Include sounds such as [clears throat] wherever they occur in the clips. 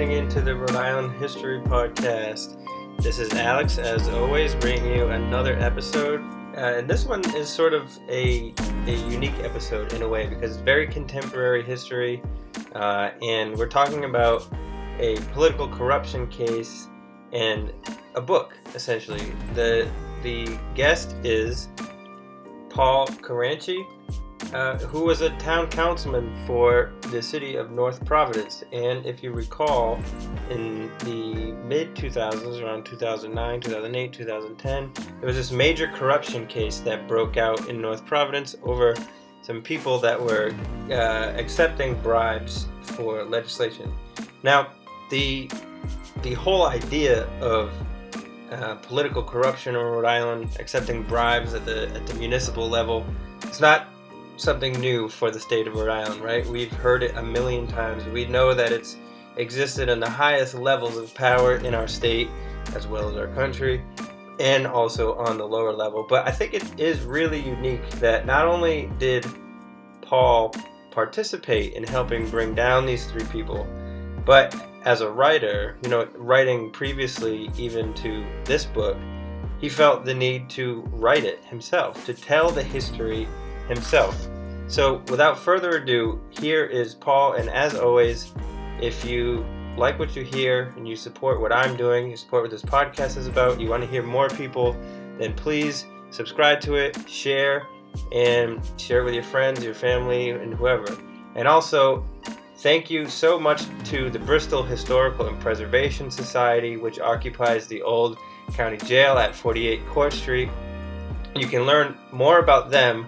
tuning in to the Rhode Island History Podcast. This is Alex, as always, bringing you another episode. Uh, and this one is sort of a, a unique episode in a way because it's very contemporary history. Uh, and we're talking about a political corruption case and a book, essentially. The, the guest is Paul Caranci, uh, who was a town councilman for the city of North Providence. And if you recall, in the mid 2000s, around 2009, 2008, 2010, there was this major corruption case that broke out in North Providence over some people that were uh, accepting bribes for legislation. Now, the the whole idea of uh, political corruption in Rhode Island, accepting bribes at the at the municipal level, it's not something new for the state of Rhode Island, right? We've heard it a million times. We know that it's existed in the highest levels of power in our state as well as our country and also on the lower level. But I think it is really unique that not only did Paul participate in helping bring down these three people, but as a writer, you know, writing previously even to this book, he felt the need to write it himself, to tell the history himself. So, without further ado, here is Paul, and as always, if you like what you hear and you support what I'm doing, you support what this podcast is about, you want to hear more people, then please subscribe to it, share, and share it with your friends, your family, and whoever. And also, thank you so much to the Bristol Historical and Preservation Society, which occupies the old county jail at 48 Court Street. You can learn more about them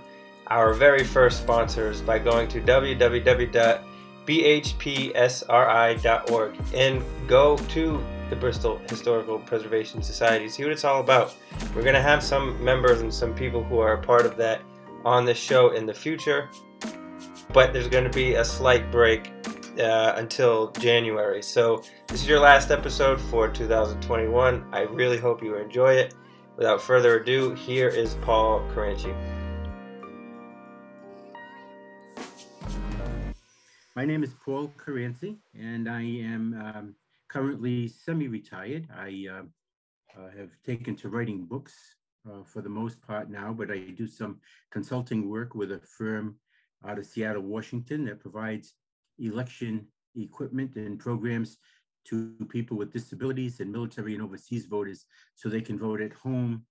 our very first sponsors by going to www.bhpsri.org and go to the Bristol Historical Preservation Society. See what it's all about. We're going to have some members and some people who are a part of that on this show in the future, but there's going to be a slight break uh, until January. So, this is your last episode for 2021. I really hope you enjoy it. Without further ado, here is Paul Caranci. My name is Paul Caranci, and I am um, currently semi-retired. I uh, uh, have taken to writing books uh, for the most part now, but I do some consulting work with a firm out of Seattle, Washington that provides election equipment and programs to people with disabilities and military and overseas voters so they can vote at home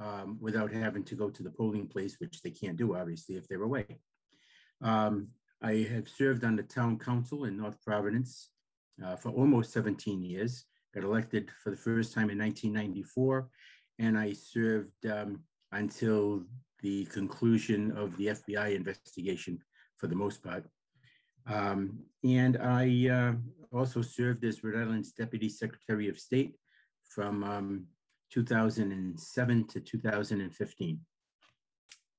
um, without having to go to the polling place, which they can't do, obviously, if they're away. Um, I have served on the town council in North Providence uh, for almost 17 years, got elected for the first time in 1994, and I served um, until the conclusion of the FBI investigation for the most part. Um, and I uh, also served as Rhode Island's Deputy Secretary of State from um, 2007 to 2015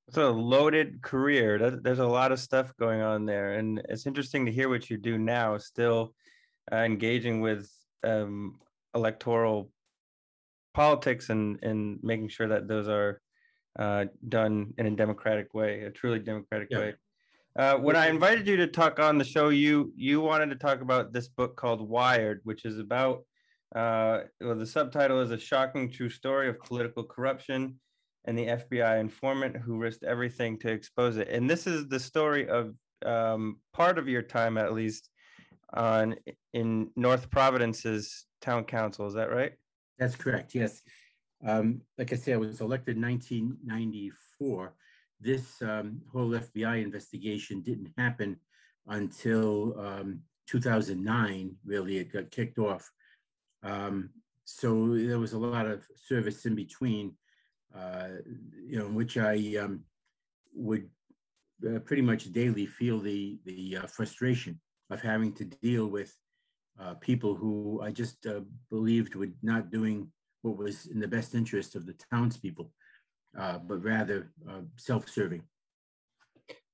it's a loaded career. There's a lot of stuff going on there, and it's interesting to hear what you do now, still uh, engaging with um, electoral politics and and making sure that those are uh, done in a democratic way, a truly democratic yeah. way. Uh, when I invited you to talk on the show, you you wanted to talk about this book called Wired, which is about uh, well, the subtitle is a shocking true story of political corruption and the FBI informant who risked everything to expose it. And this is the story of um, part of your time, at least, on in North Providence's town council. Is that right? That's correct. Yes. Um, like I said, I was elected in 1994. This um, whole FBI investigation didn't happen until um, 2009. Really, it got kicked off. Um, so there was a lot of service in between uh, you know, in which I um, would uh, pretty much daily feel the the uh, frustration of having to deal with uh, people who I just uh, believed were not doing what was in the best interest of the townspeople, uh, but rather self-serving.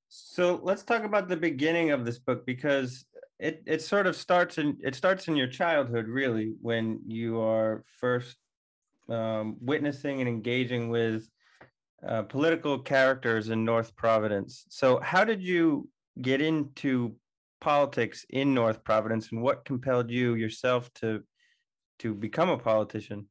So let's talk about the beginning of this book because it it sort of starts in it starts in your childhood really when you are first um, witnessing and engaging with uh, political characters in North Providence. So, how did you get into politics in North Providence, and what compelled you yourself to to become a politician?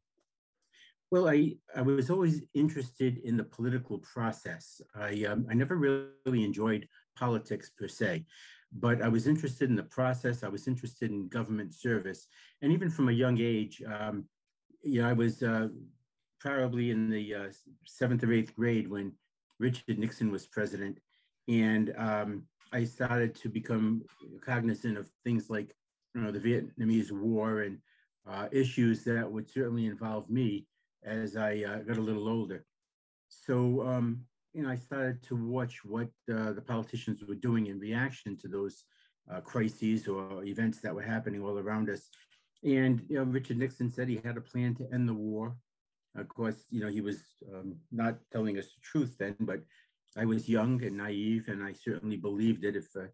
Well, I, I was always interested in the political process. I, um, I never really enjoyed politics per se, but I was interested in the process. I was interested in government service. And even from a young age, um, you know, I was uh, probably in the uh, seventh or eighth grade when Richard Nixon was president. And um, I started to become cognizant of things like, you know, the Vietnamese War and uh, issues that would certainly involve me as I uh, got a little older. So, um, you know, I started to watch what uh, the politicians were doing in reaction to those uh, crises or events that were happening all around us. And, you know, Richard Nixon said he had a plan to end the war. Of course, you know, he was um, not telling us the truth then, but I was young and naive, and I certainly believed it. If uh,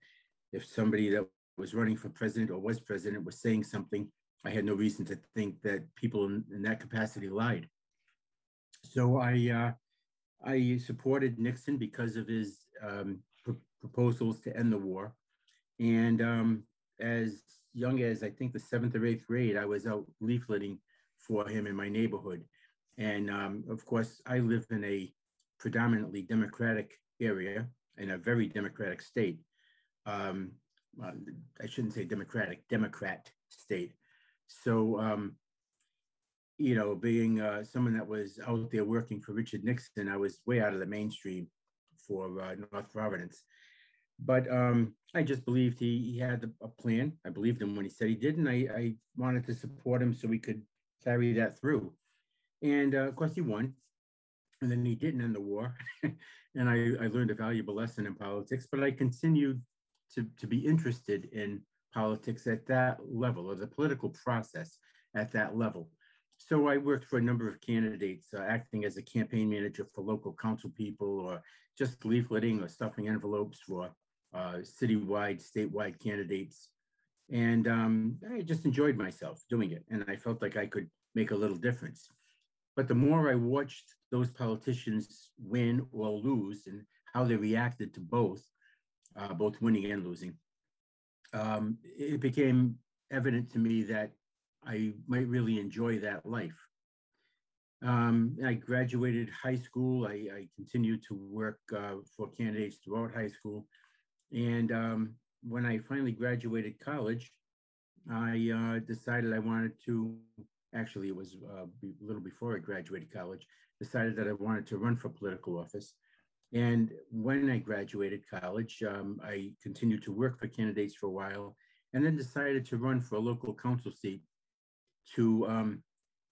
if somebody that was running for president or was president was saying something, I had no reason to think that people in, in that capacity lied. So I uh, I supported Nixon because of his um, pr- proposals to end the war, and um, as young as I think the seventh or eighth grade, I was out leafleting for him in my neighborhood, and um, of course I live in a predominantly Democratic area in a very Democratic state. Um, I shouldn't say Democratic, Democrat state. So um, you know, being uh, someone that was out there working for Richard Nixon, I was way out of the mainstream for uh, North Providence. But um, I just believed he, he had a plan. I believed him when he said he did, and I, I wanted to support him so we could carry that through. And uh, of course, he won. And then he didn't end the war. [laughs] and I, I learned a valuable lesson in politics, but I continued to, to be interested in politics at that level, or the political process at that level. So I worked for a number of candidates, uh, acting as a campaign manager for local council people, or just leafleting or stuffing envelopes for uh, citywide, statewide candidates. And um, I just enjoyed myself doing it, and I felt like I could make a little difference. But the more I watched those politicians win or lose, and how they reacted to both, uh, both winning and losing, um, it became evident to me that I might really enjoy that life. Um, I graduated high school. I, I continued to work uh, for candidates throughout high school. And um, when I finally graduated college, I uh, decided I wanted to, actually, it was uh, a little before I graduated college, decided that I wanted to run for political office. And when I graduated college, um, I continued to work for candidates for a while and then decided to run for a local council seat to um,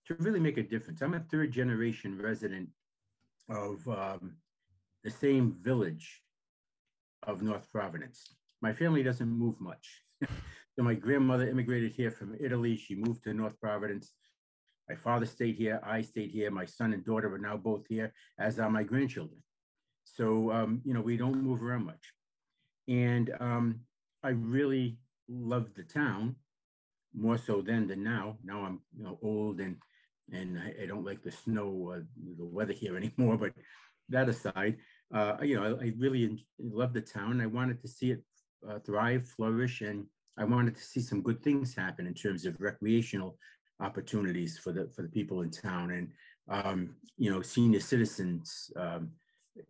to really make a difference. I'm a third generation resident of um, the same village of North Providence. My family doesn't move much. [laughs] so my grandmother immigrated here from Italy. She moved to North Providence. My father stayed here. I stayed here. My son and daughter are now both here, as are my grandchildren. So um, you know we don't move around much, and um, I really love the town more so then than now. Now I'm you know old and and I, I don't like the snow, the weather here [laughs] anymore. But that aside, uh, you know I, I really love the town. I wanted to see it uh, thrive, flourish, and I wanted to see some good things happen in terms of recreational opportunities for the for the people in town and um, you know senior citizens. Um,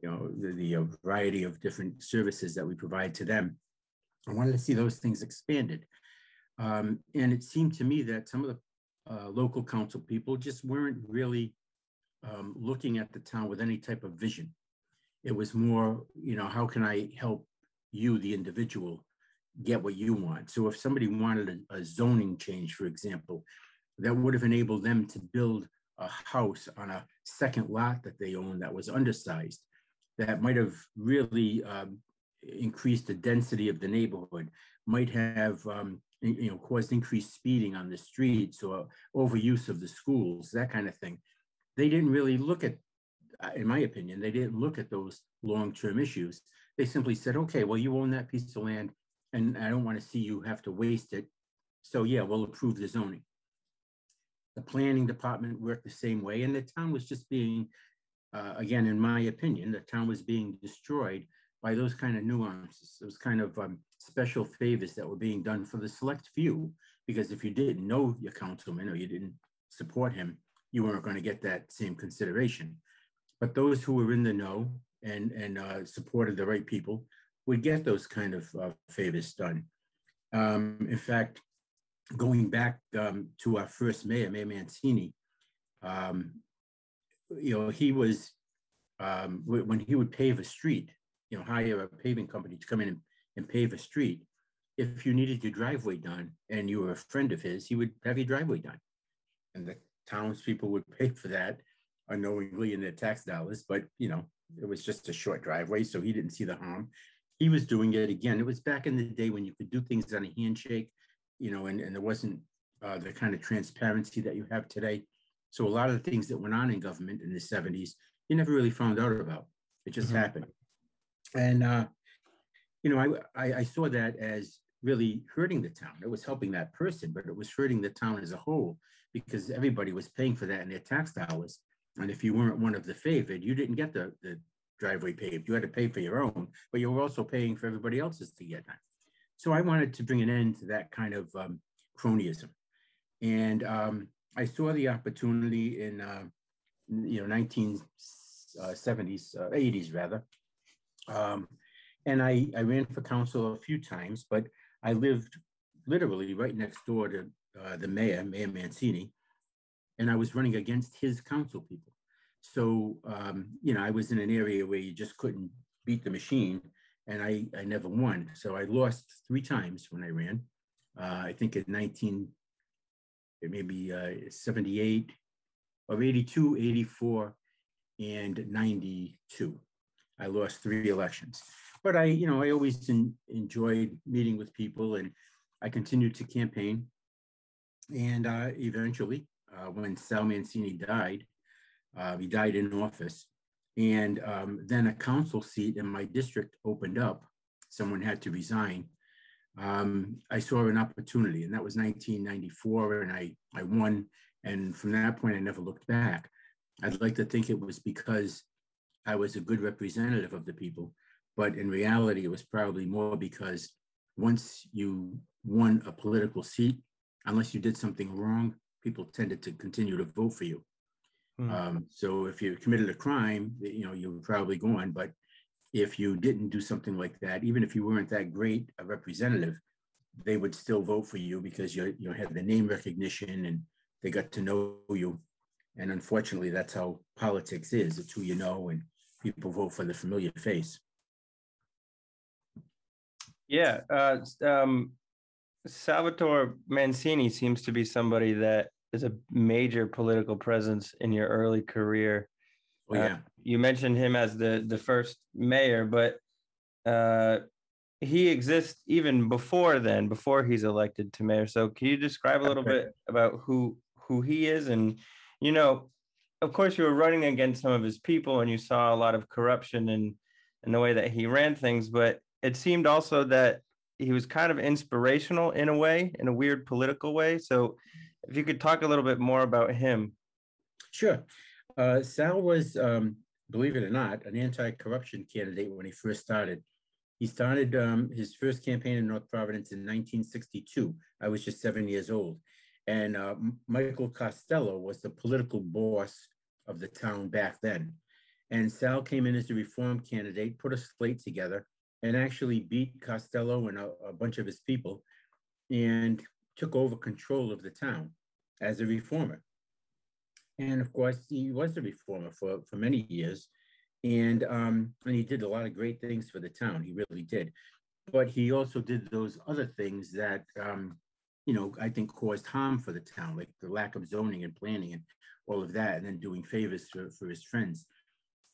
you know the, the uh, variety of different services that we provide to them. I wanted to see those things expanded. Um, and it seemed to me that some of the uh, local council people just weren't really um, looking at the town with any type of vision. It was more, you know, how can I help you, the individual, get what you want? So if somebody wanted a, a zoning change, for example, that would have enabled them to build a house on a second lot that they own that was undersized, that might have really um, increased the density of the neighborhood, might have um, you know, caused increased speeding on the streets or overuse of the schools, that kind of thing. They didn't really look at, uh, in my opinion, they didn't look at those long-term issues. They simply said, okay, well, you own that piece of land and I don't want to see you have to waste it. So yeah, we'll approve the zoning. The planning department worked the same way and the town was just being uh, again, in my opinion, the town was being destroyed by those kind of nuances, those kind of um, special favors that were being done for the select few. Because if you didn't know your councilman or you didn't support him, you weren't going to get that same consideration. But those who were in the know and and uh, supported the right people would get those kind of uh, favors done. Um, in fact, going back um, to our first mayor, Mayor Mancini, um, you know, he was um, when he would pave a street, you know, hire a paving company to come in and, and pave a street. If you needed your driveway done and you were a friend of his, he would have your driveway done, and the townspeople would pay for that unknowingly in their tax dollars. But you know, it was just a short driveway, so he didn't see the harm. He was doing it again. It was back in the day when you could do things on a handshake, you know, and, and there wasn't uh, the kind of transparency that you have today. So a lot of the things that went on in government in the 70s, you never really found out about. It just mm-hmm. happened. And, uh, you know, I, I, I saw that as really hurting the town. It was helping that person, but it was hurting the town as a whole because everybody was paying for that in their tax dollars. And if you weren't one of the favored, you didn't get the, the driveway paved. You had to pay for your own, but you were also paying for everybody else's to get that. So I wanted to bring an end to that kind of um, cronyism. And um, I saw the opportunity in, uh, you know, 1970s, uh, 80s uh, rather. Um, and I, I ran for council a few times, but I lived literally right next door to uh, the mayor, Mayor Mancini, and I was running against his council people. So, um, you know, I was in an area where you just couldn't beat the machine, and I, I never won. So I lost three times when I ran. Uh, I think in 19, it maybe uh, 78 or 82, 84, and 92. I lost three elections. But I, you know, I always in, enjoyed meeting with people and I continued to campaign. And uh, eventually, uh, when Sal Mancini died, uh, he died in office. And um, then a council seat in my district opened up. Someone had to resign. Um, I saw an opportunity, and that was 1994, and I, I won. And from that point, I never looked back. I'd like to think it was because I was a good representative of the people, but in reality, it was probably more because once you won a political seat, unless you did something wrong, people tended to continue to vote for you. Mm. Um, so if you committed a crime, you know, you were probably gone. But if you didn't do something like that, even if you weren't that great a representative, they would still vote for you because you you had the name recognition and they got to know you. And unfortunately, that's how politics is. It's who you know, and people vote for the familiar face. Yeah, uh, um, Salvatore Mancini seems to be somebody that is a major political presence in your early career. Oh, yeah. Uh, you mentioned him as the the first mayor, but uh, he exists even before then, before he's elected to mayor. So, can you describe a little bit about who who he is? And you know, of course, you were running against some of his people, and you saw a lot of corruption and in the way that he ran things. But it seemed also that he was kind of inspirational in a way, in a weird political way. So, if you could talk a little bit more about him. Sure. Uh, Sal was, um, believe it or not, an anti-corruption candidate when he first started. He started um, his first campaign in North Providence in 1962. I was just seven years old. And uh, Michael Costello was the political boss of the town back then. And Sal came in as a reform candidate, put a slate together, and actually beat Costello and a, a bunch of his people and took over control of the town as a reformer. And of course, he was a reformer for, for many years. And, um, and he did a lot of great things for the town. He really did. But he also did those other things that, um, you know, I think caused harm for the town, like the lack of zoning and planning and all of that, and then doing favors for, for his friends.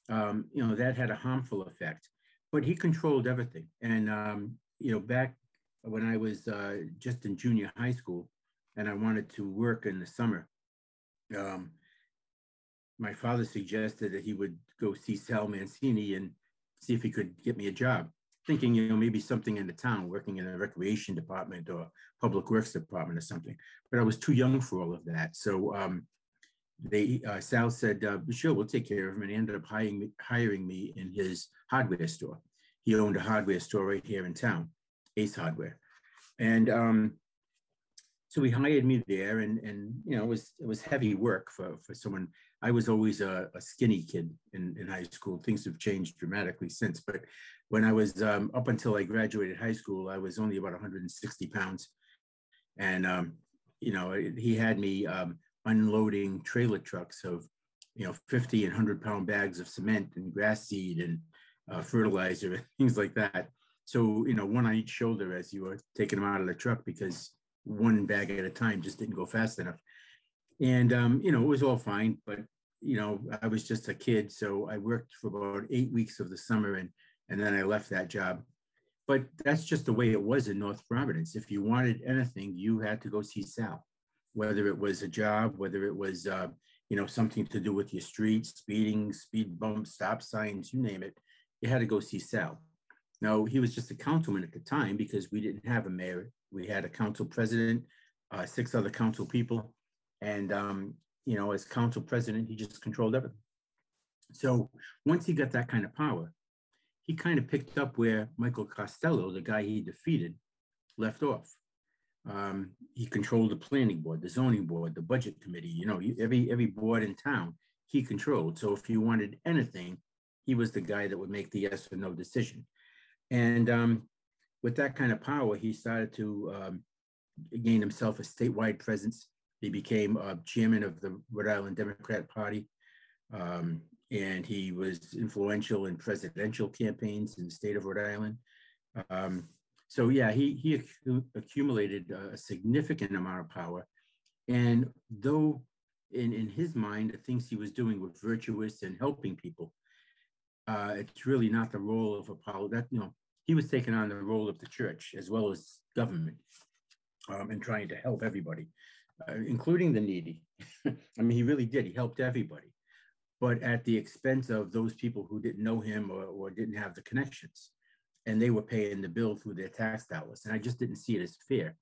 Um, you know, that had a harmful effect. But he controlled everything. And, um, you know, back when I was uh, just in junior high school, and I wanted to work in the summer. Um, my father suggested that he would go see Sal Mancini and see if he could get me a job, thinking, you know, maybe something in the town, working in a recreation department or public works department or something. But I was too young for all of that. So um, they uh, Sal said, uh, "Sure, we'll take care of him," and he ended up hiring me, hiring me in his hardware store. He owned a hardware store right here in town, Ace Hardware, and um, so he hired me there, and and you know it was it was heavy work for for someone. I was always a, a skinny kid in in high school. Things have changed dramatically since, but when I was um, up until I graduated high school, I was only about 160 pounds, and um, you know he had me um, unloading trailer trucks of you know 50 and 100 pound bags of cement and grass seed and uh, fertilizer and [laughs] things like that. So you know one on each shoulder as you were taking them out of the truck because one bag at a time just didn't go fast enough. And, um, you know, it was all fine, but, you know, I was just a kid. So I worked for about eight weeks of the summer and, and then I left that job. But that's just the way it was in North Providence. If you wanted anything, you had to go see Sal, whether it was a job, whether it was, uh, you know, something to do with your streets, speeding, speed bumps, stop signs, you name it, you had to go see Sal. Now, he was just a councilman at the time because we didn't have a mayor we had a council president, uh, six other council people, and um, you know, as council president, he just controlled everything. So once he got that kind of power, he kind of picked up where Michael Costello, the guy he defeated, left off. Um, he controlled the planning board, the zoning board, the budget committee. You know, every every board in town he controlled. So if you wanted anything, he was the guy that would make the yes or no decision. And um, with that kind of power, he started to um, gain himself a statewide presence. He became uh, chairman of the Rhode Island Democrat Party, um, and he was influential in presidential campaigns in the state of Rhode Island. Um, so yeah, he he accumulated a significant amount of power, and though in in his mind the things he was doing were virtuous and helping people, uh, it's really not the role of Apollo. that you know he was taking on the role of the church as well as government um, and trying to help everybody, uh, including the needy. [laughs] I mean, he really did. He helped everybody, but at the expense of those people who didn't know him or, or didn't have the connections. And they were paying the bill through their tax dollars. And I just didn't see it as fair.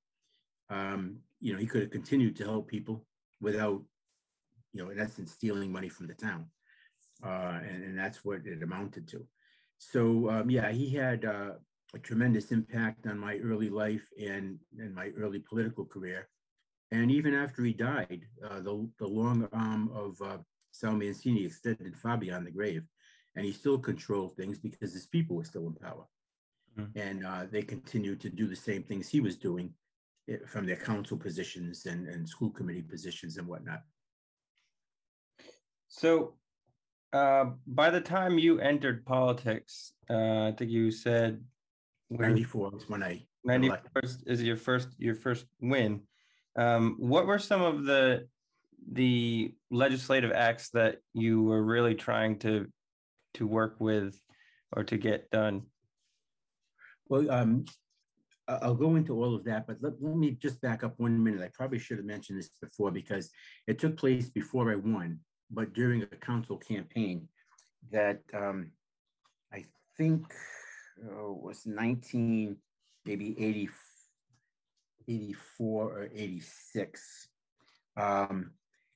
Um, you know, he could have continued to help people without, you know, in essence, stealing money from the town. Uh, and, and that's what it amounted to. So um, yeah, he had uh, a tremendous impact on my early life and, and my early political career. And even after he died, uh, the, the long arm of uh, Sal Mancini extended far beyond the grave. And he still controlled things because his people were still in power. Mm-hmm. And uh, they continued to do the same things he was doing eh, from their council positions and, and school committee positions and whatnot. So uh, by the time you entered politics, uh, I think you said 94 was when I 91st is your first your first win. Um, what were some of the the legislative acts that you were really trying to to work with or to get done? Well, um, I'll go into all of that, but let, let me just back up one minute. I probably should have mentioned this before because it took place before I won but during a council campaign that um, I think uh, was 19, maybe 80, 84 or 86. Um,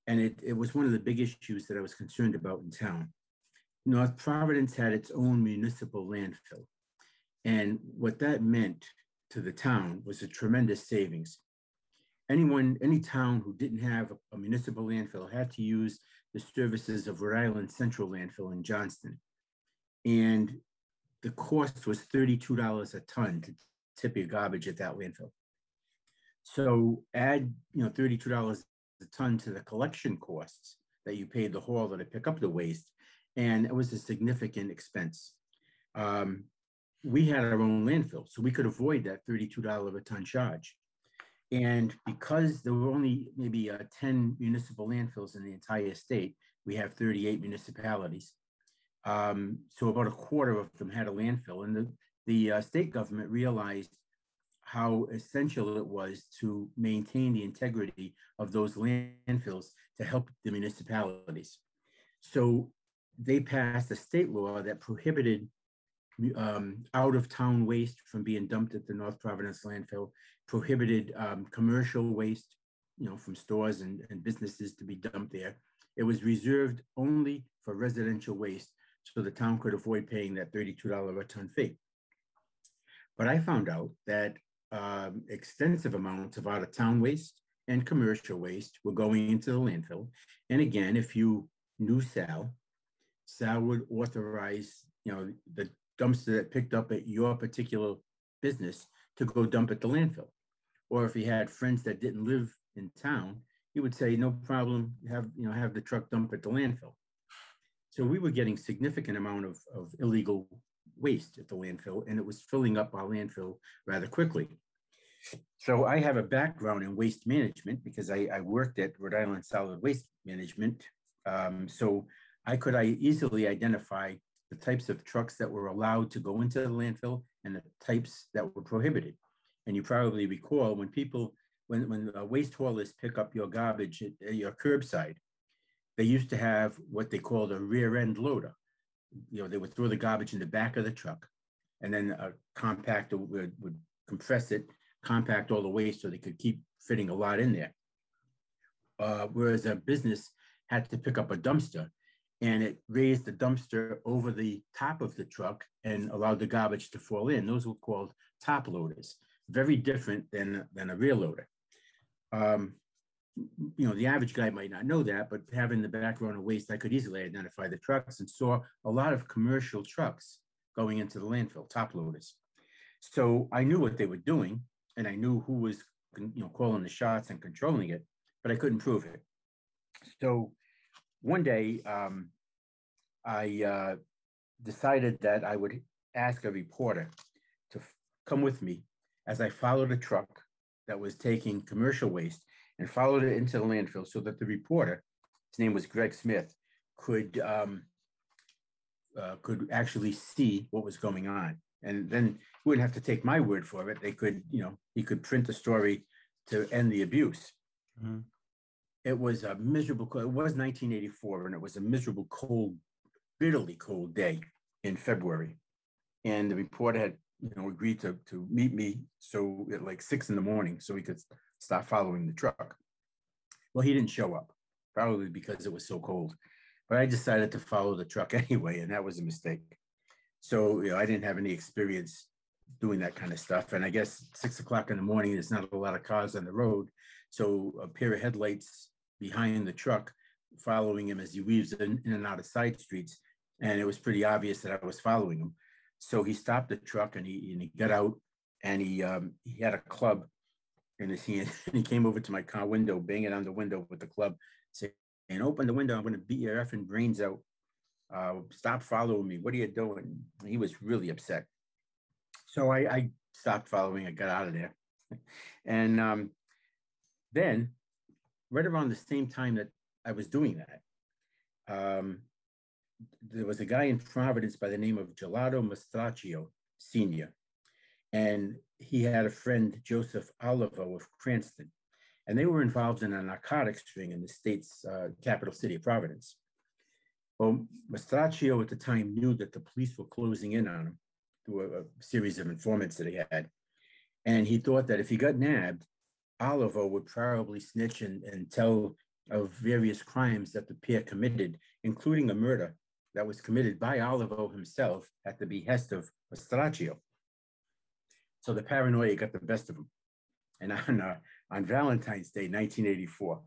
and it, it was one of the big issues that I was concerned about in town. North Providence had its own municipal landfill. And what that meant to the town was a tremendous savings. Anyone, any town who didn't have a, municipal landfill had to use the services of Rhode Island Central Landfill in Johnston. And the cost was $32 a ton to tip your garbage at that landfill. So add, you know, $32 a ton to the collection costs that you paid the hauler to pick up the waste. And it was a significant expense. Um, we had our own landfill, so we could avoid that $32 a ton charge. And because there were only maybe uh, 10 municipal landfills in the entire state, we have 38 municipalities. Um, so about a quarter of them had a landfill. And the, the uh, state government realized how essential it was to maintain the integrity of those landfills to help the municipalities. So they passed a state law that prohibited um, out of town waste from being dumped at the North Providence landfill prohibited um, commercial waste, you know, from stores and, and businesses to be dumped there. it was reserved only for residential waste so the town could avoid paying that $32 a ton fee. But I found out that um, extensive amounts of out of town waste and commercial waste were going into the landfill. And again, if you knew Sal, Sal would authorize, you know, the dumpster that picked up at your particular business to go dump at the landfill. Or if he had friends that didn't live in town, he would say, no problem, have, you know, have the truck dump at the landfill. So we were getting significant amount of, of illegal waste at the landfill and it was filling up our landfill rather quickly. So I have a background in waste management because I, I worked at Rhode Island Solid Waste Management. Um, so I could I easily identify the types of trucks that were allowed to go into the landfill and the types that were prohibited. And you probably recall when people, when, when waste haulers pick up your garbage at, at your curbside, they used to have what they called a rear end loader. You know, they would throw the garbage in the back of the truck and then a compactor would, would compress it, compact all the waste so they could keep fitting a lot in there. Uh, whereas a business had to pick up a dumpster and it raised the dumpster over the top of the truck and allowed the garbage to fall in. Those were called top loaders, very different than, than a rear loader. Um, you know, the average guy might not know that, but having the background of waste, I could easily identify the trucks and saw a lot of commercial trucks going into the landfill, top loaders. So I knew what they were doing and I knew who was, you know, calling the shots and controlling it, but I couldn't prove it. So one day um, I uh, decided that I would ask a reporter to come with me as I followed a truck that was taking commercial waste and followed it into the landfill so that the reporter, his name was Greg Smith, could um, uh, could actually see what was going on. And then he wouldn't have to take my word for it. They could, you know, he could print the story to end the abuse. Mm-hmm. It was a miserable, it was 1984, and it was a miserable, cold, bitterly cold day in February. And the reporter had, you know, agreed to, to meet me so at like six in the morning so he could stop following the truck. Well, he didn't show up, probably because it was so cold. But I decided to follow the truck [laughs] anyway, and that was a mistake. So, you know, I didn't have any experience doing that kind of stuff. And I guess six o'clock in the morning, there's not a lot of cars on the road. So a pair of headlights behind the truck following him as he weaves in, in and out of side streets. And it was pretty obvious that I was following him. So he stopped the truck and he, and he got out and he um, he had a club in his hand. And [laughs] he came over to my car window, banging on the window with the club, saying, Open the window. I'm going to beat your effing brains out. Uh, stop following me. What are you doing? He was really upset. So I, I, stopped following. I got out of there. [laughs] and um, then, right around the same time that I was doing that, um, there was a guy in Providence by the name of Gerald Mastracchio Sr. And he had a friend, Joseph Olivo of Cranston, and they were involved in a narcotics ring in the state's uh, capital city of Providence. Well, Mastracchio at the time knew that the police were closing in on him through a, a series of informants that he had. And he thought that if he got nabbed, Olivo would probably snitch and, and tell of various crimes that the pair committed, including a murder that was committed by Olivo himself at the behest of Mastracchio. So the paranoia got the best of him. And on, uh, on Valentine's Day, 1984,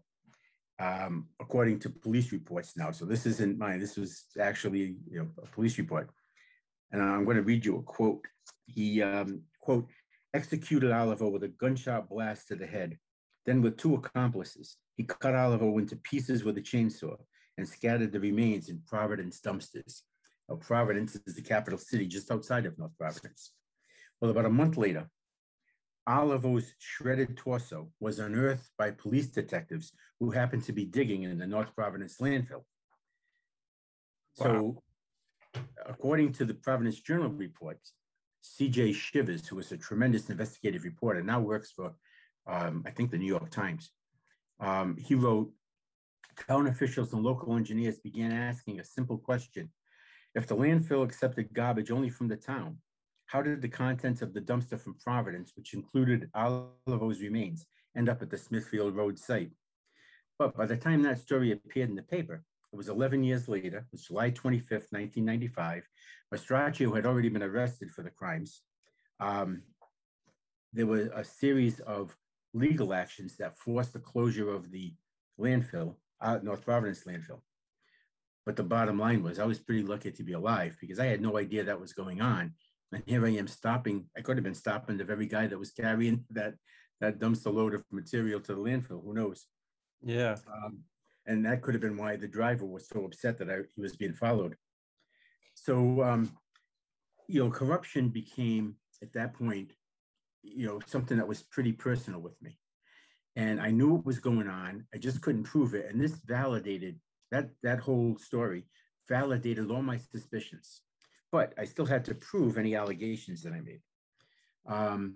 um, according to police reports now, so this isn't mine, this was actually you know, a police report. And I'm going to read you a quote. He, um, quote, executed Olivo with a gunshot blast to the head. Then, with two accomplices, he cut Olivo into pieces with a chainsaw and scattered the remains in Providence dumpsters. Now, Providence is the capital city just outside of North Providence. Well, about a month later, Olivo's shredded torso was unearthed by police detectives who happened to be digging in the North Providence landfill. Wow. So, according to the Providence Journal reports, C.J. Chivers, who was a tremendous investigative reporter, now works for, um, I think, the New York Times. Um, he wrote, town officials and local engineers began asking a simple question. If the landfill accepted garbage only from the town, how did the contents of the dumpster from Providence, which included Olivo's remains, end up at the Smithfield Road site? But by the time that story appeared in the paper, it was 11 years later, it was July 25th, 1995. Mastracchio had already been arrested for the crimes. Um, there were a series of legal actions that forced the closure of the landfill, uh, North Providence landfill. But the bottom line was I was pretty lucky to be alive because I had no idea that was going on. And here I am stopping. I could have been stopping the very guy that was carrying [laughs] that that dumpster load of material to the landfill. Who knows? Yeah. Um, and that could have been why the driver was so upset that I, he was being followed. So, um, you know, corruption became at that point, you know, something that was pretty personal with me. And I knew what was going on. I just couldn't prove it. And this validated that that whole story validated all my suspicions. But I still had to prove any allegations that I made. Um,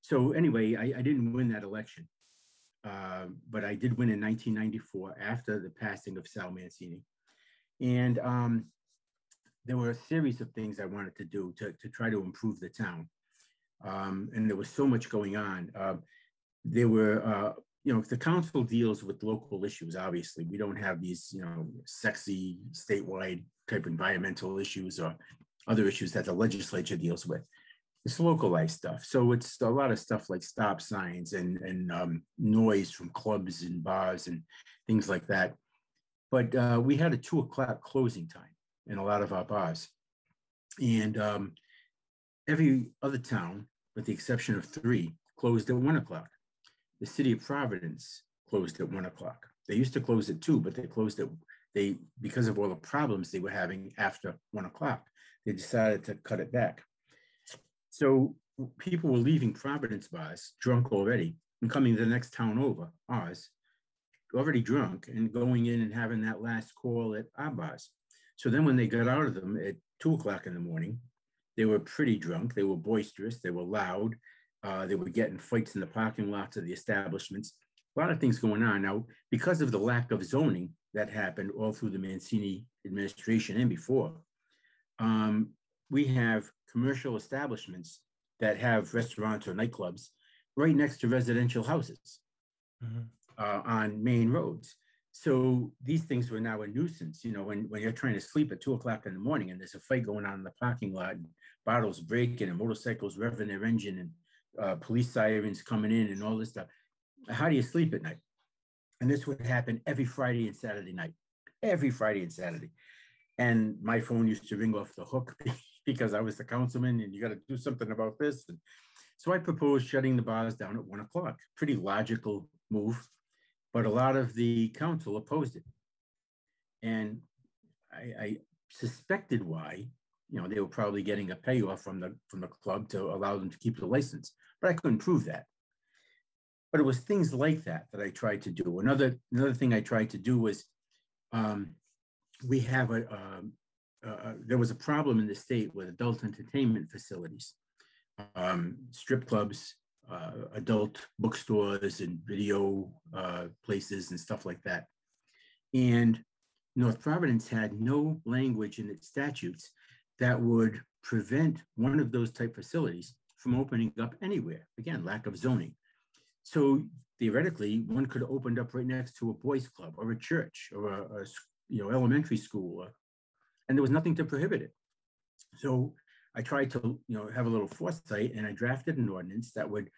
so anyway, I, I didn't win that election. Uh, but I did win in 1994 after the passing of Sal Mancini. And um, there were a series of things I wanted to do to, to try to improve the town. Um, and there was so much going on. Uh, there were, uh, you know, if the council deals with local issues, obviously. We don't have these, you know, sexy statewide type environmental issues or other issues that the legislature deals with it's localized stuff. So it's a lot of stuff like stop signs and, and um, noise from clubs and bars and things like that. But uh, we had a two o'clock closing time in a lot of our bars. And um, every other town, with the exception of three, closed at one o'clock. The city of Providence closed at one o'clock. They used to close at two, but they closed at they because of all the problems they were having after one o'clock. They decided to cut it back. So people were leaving Providence bars drunk already and coming to the next town over, ours, already drunk and going in and having that last call at our bars. So then when they got out of them at two o'clock in the morning, they were pretty drunk. They were boisterous. They were loud. Uh, they were getting fights in the parking lots of the establishments. A lot of things going on. Now, because of the lack of zoning that happened all through the Mancini administration and before, um, we have commercial establishments that have restaurants or nightclubs right next to residential houses mm-hmm. uh, on main roads. So these things were now a nuisance. You know, when, when you're trying to sleep at two o'clock in the morning and there's a fight going on in the parking lot, and bottles breaking and motorcycles revving their engine and uh, police sirens coming in and all this stuff. How do you sleep at night? And this would happen every Friday and Saturday night, every Friday and Saturday. And my phone used to ring off the hook [laughs] because I was the councilman and you got to do something about this. And so I proposed shutting the bars down at one o'clock. Pretty logical move, but a lot of the council opposed it. And I, I suspected why. You know, they were probably getting a payoff from the from the club to allow them to keep the license, but I couldn't prove that. But it was things like that that I tried to do. Another another thing I tried to do was um, we have a, um, uh, uh, there was a problem in the state with adult entertainment facilities, um, strip clubs, uh, adult bookstores and video uh, places and stuff like that. And North Providence had no language in its statutes that would prevent one of those type facilities from opening up anywhere. Again, lack of zoning. So theoretically, one could have opened up right next to a boys club or a church or a, a you know elementary school or and there was nothing to prohibit it. So I tried to, you know, have a little foresight and I drafted an ordinance that would,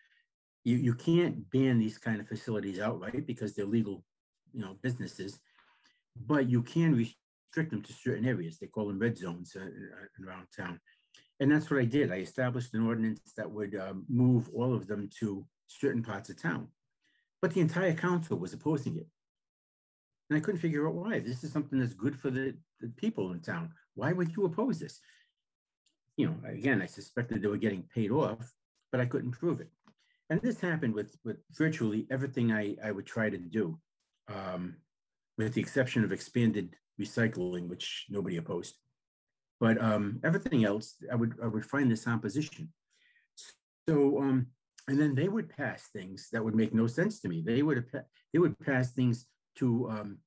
you, you can't ban these kind of facilities outright because they're legal, you know, businesses, but you can restrict them to certain areas. They call them red zones uh, uh around town. And that's what I did. I established an ordinance that would um, move all of them to certain parts of town. But the entire council was opposing it. And I couldn't figure out why. This is something that's good for the, the people in town. Why would you oppose this? You know, again, I suspected they were getting paid off, but I couldn't prove it. And this happened with, with virtually everything I, I would try to do, um, with the exception of expanded recycling, which nobody opposed. But um, everything else, I would I would find this opposition. So um, and then they would pass things that would make no sense to me. They would they would pass things to um,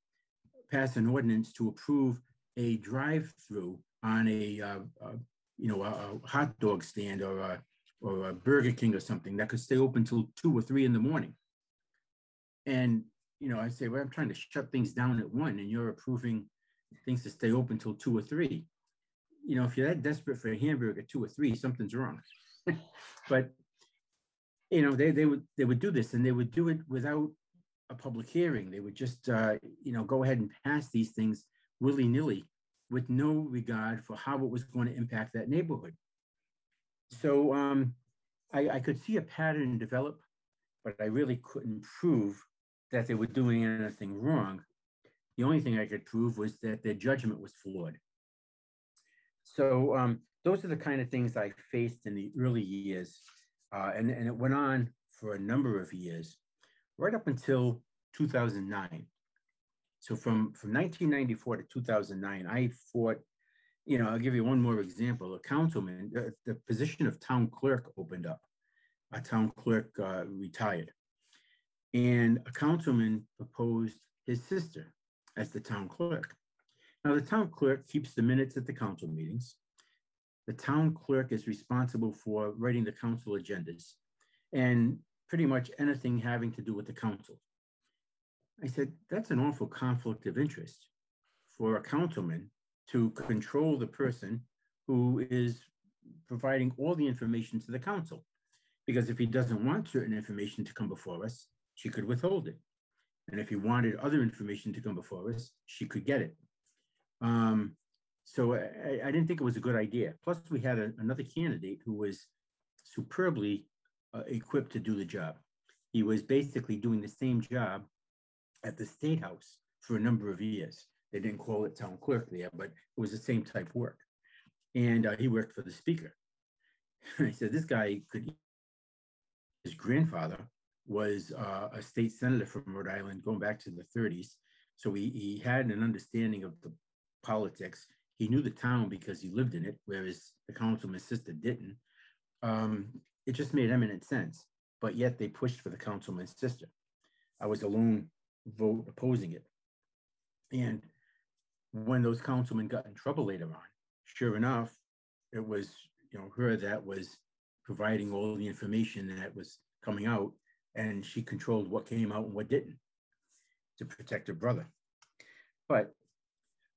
pass an ordinance to approve a drive-through on a, uh, uh, you know, a, a, hot dog stand or a, or a Burger King or something that could stay open till two or three in the morning. And you know, I say, well, I'm trying to shut things down at one and you're approving things to stay open till two or three. You know, if you're that desperate for a hamburger, at two or three, something's wrong. [laughs] but you know, they they would they would do this and they would do it without a public hearing. They would just uh, you know go ahead and pass these things willy nilly with no regard for how it was going to impact that neighborhood. So um, I, I could see a pattern develop, but I really couldn't prove that they were doing anything wrong. The only thing I could prove was that their judgment was flawed. So um, those are the kind of things I faced in the early years. Uh, and, and it went on for a number of years, right up until 2009. So from, from 1994 to 2009, I fought, you know, I'll give you one more example. A councilman, uh, the position of town clerk opened up. A town clerk uh, retired. And a councilman proposed his sister as the town clerk. Now, the town clerk keeps the minutes at the council meetings. The town clerk is responsible for writing the council agendas and pretty much anything having to do with the council. I said, that's an awful conflict of interest for a councilman to control the person who is providing all the information to the council. Because if he doesn't want certain information to come before us, she could withhold it. And if he wanted other information to come before us, she could get it. Um, so I, I, didn't think it was a good idea. Plus, we had a, another candidate who was superbly uh, equipped to do the job. He was basically doing the same job at the State House for a number of years. They didn't call it town clerk there, but it was the same type work. And uh, he worked for the speaker. [laughs] I said, this guy could, his grandfather was uh, a state senator from Rhode Island going back to the 30s. So he, he had an understanding of the politics. He knew the town because he lived in it, whereas the councilman's sister didn't. Um, it just made eminent sense, but yet they pushed for the councilman's sister. I was a lone vote opposing it. And when those councilmen got in trouble later on, sure enough, it was you know her that was providing all the information that was coming out and she controlled what came out and what didn't to protect her brother. But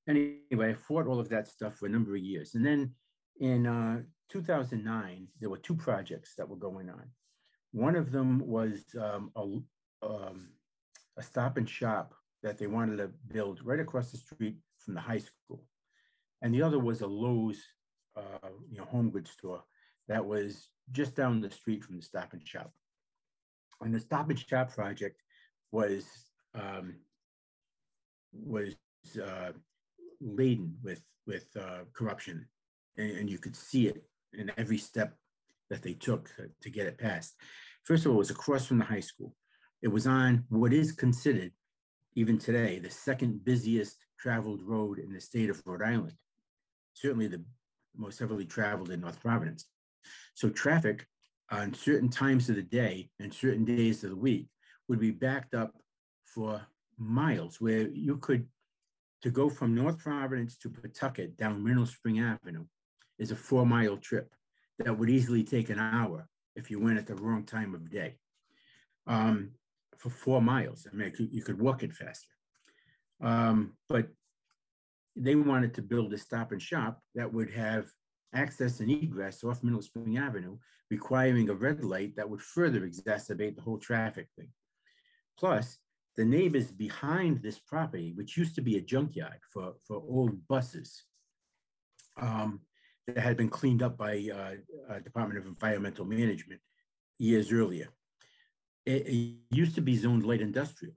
anyway, I fought all of that stuff for a number of years. And then in uh, 2009, there were two projects that were going on. One of them was um, a, um, a stop and shop that they wanted to build right across the street from the high school. And the other was a Lowe's, uh, you know, home goods store that was just down the street from the stop and shop and the Stop and Shop project was um, was uh, laden with with uh, corruption, and, and, you could see it in every step that they took to get it passed. First of all, it was across from the high school. It was on what is considered, even today, the second busiest traveled road in the state of Rhode Island. Certainly the most heavily traveled in North Providence. So traffic on certain times of the day and certain days of the week would be backed up for miles where you could to go from North Providence to Pawtucket down Mineral Spring Avenue is a four mile trip that would easily take an hour if you went at the wrong time of day um, for four miles. I mean, you could walk it faster. Um, but they wanted to build a stop and shop that would have access and egress off Mineral Spring Avenue, requiring a red light that would further exacerbate the whole traffic thing. Plus, the neighbors behind this property, which used to be a junkyard for, for old buses, um, that had been cleaned up by uh, uh, Department of Environmental Management years earlier. It, it, used to be zoned light industrial.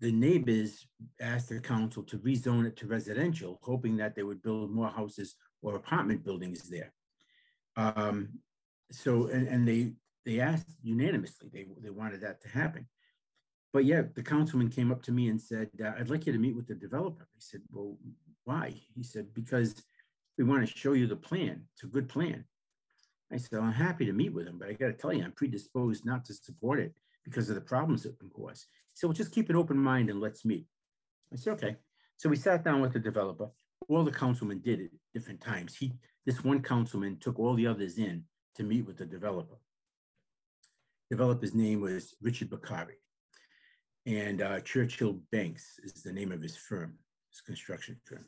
The neighbors asked the council to rezone it to residential, hoping that they would build more houses or apartment buildings there. Um, so, and, and they they asked unanimously, they, they wanted that to happen. But yeah, the councilman came up to me and said, uh, I'd like you to meet with the developer. I said, well, why? He said, because we want to show you the plan. It's a good plan. I said, I'm happy to meet with him, but I got to tell you, I'm predisposed not to support it because of the problems it can cause. He said, well, just keep an open mind and let's meet. I said, okay. So we sat down with the developer all the councilmen did at different times. He, this one councilman took all the others in to meet with the developer. Developer's name was Richard Baccari. and uh, Churchill Banks is the name of his firm, his construction firm.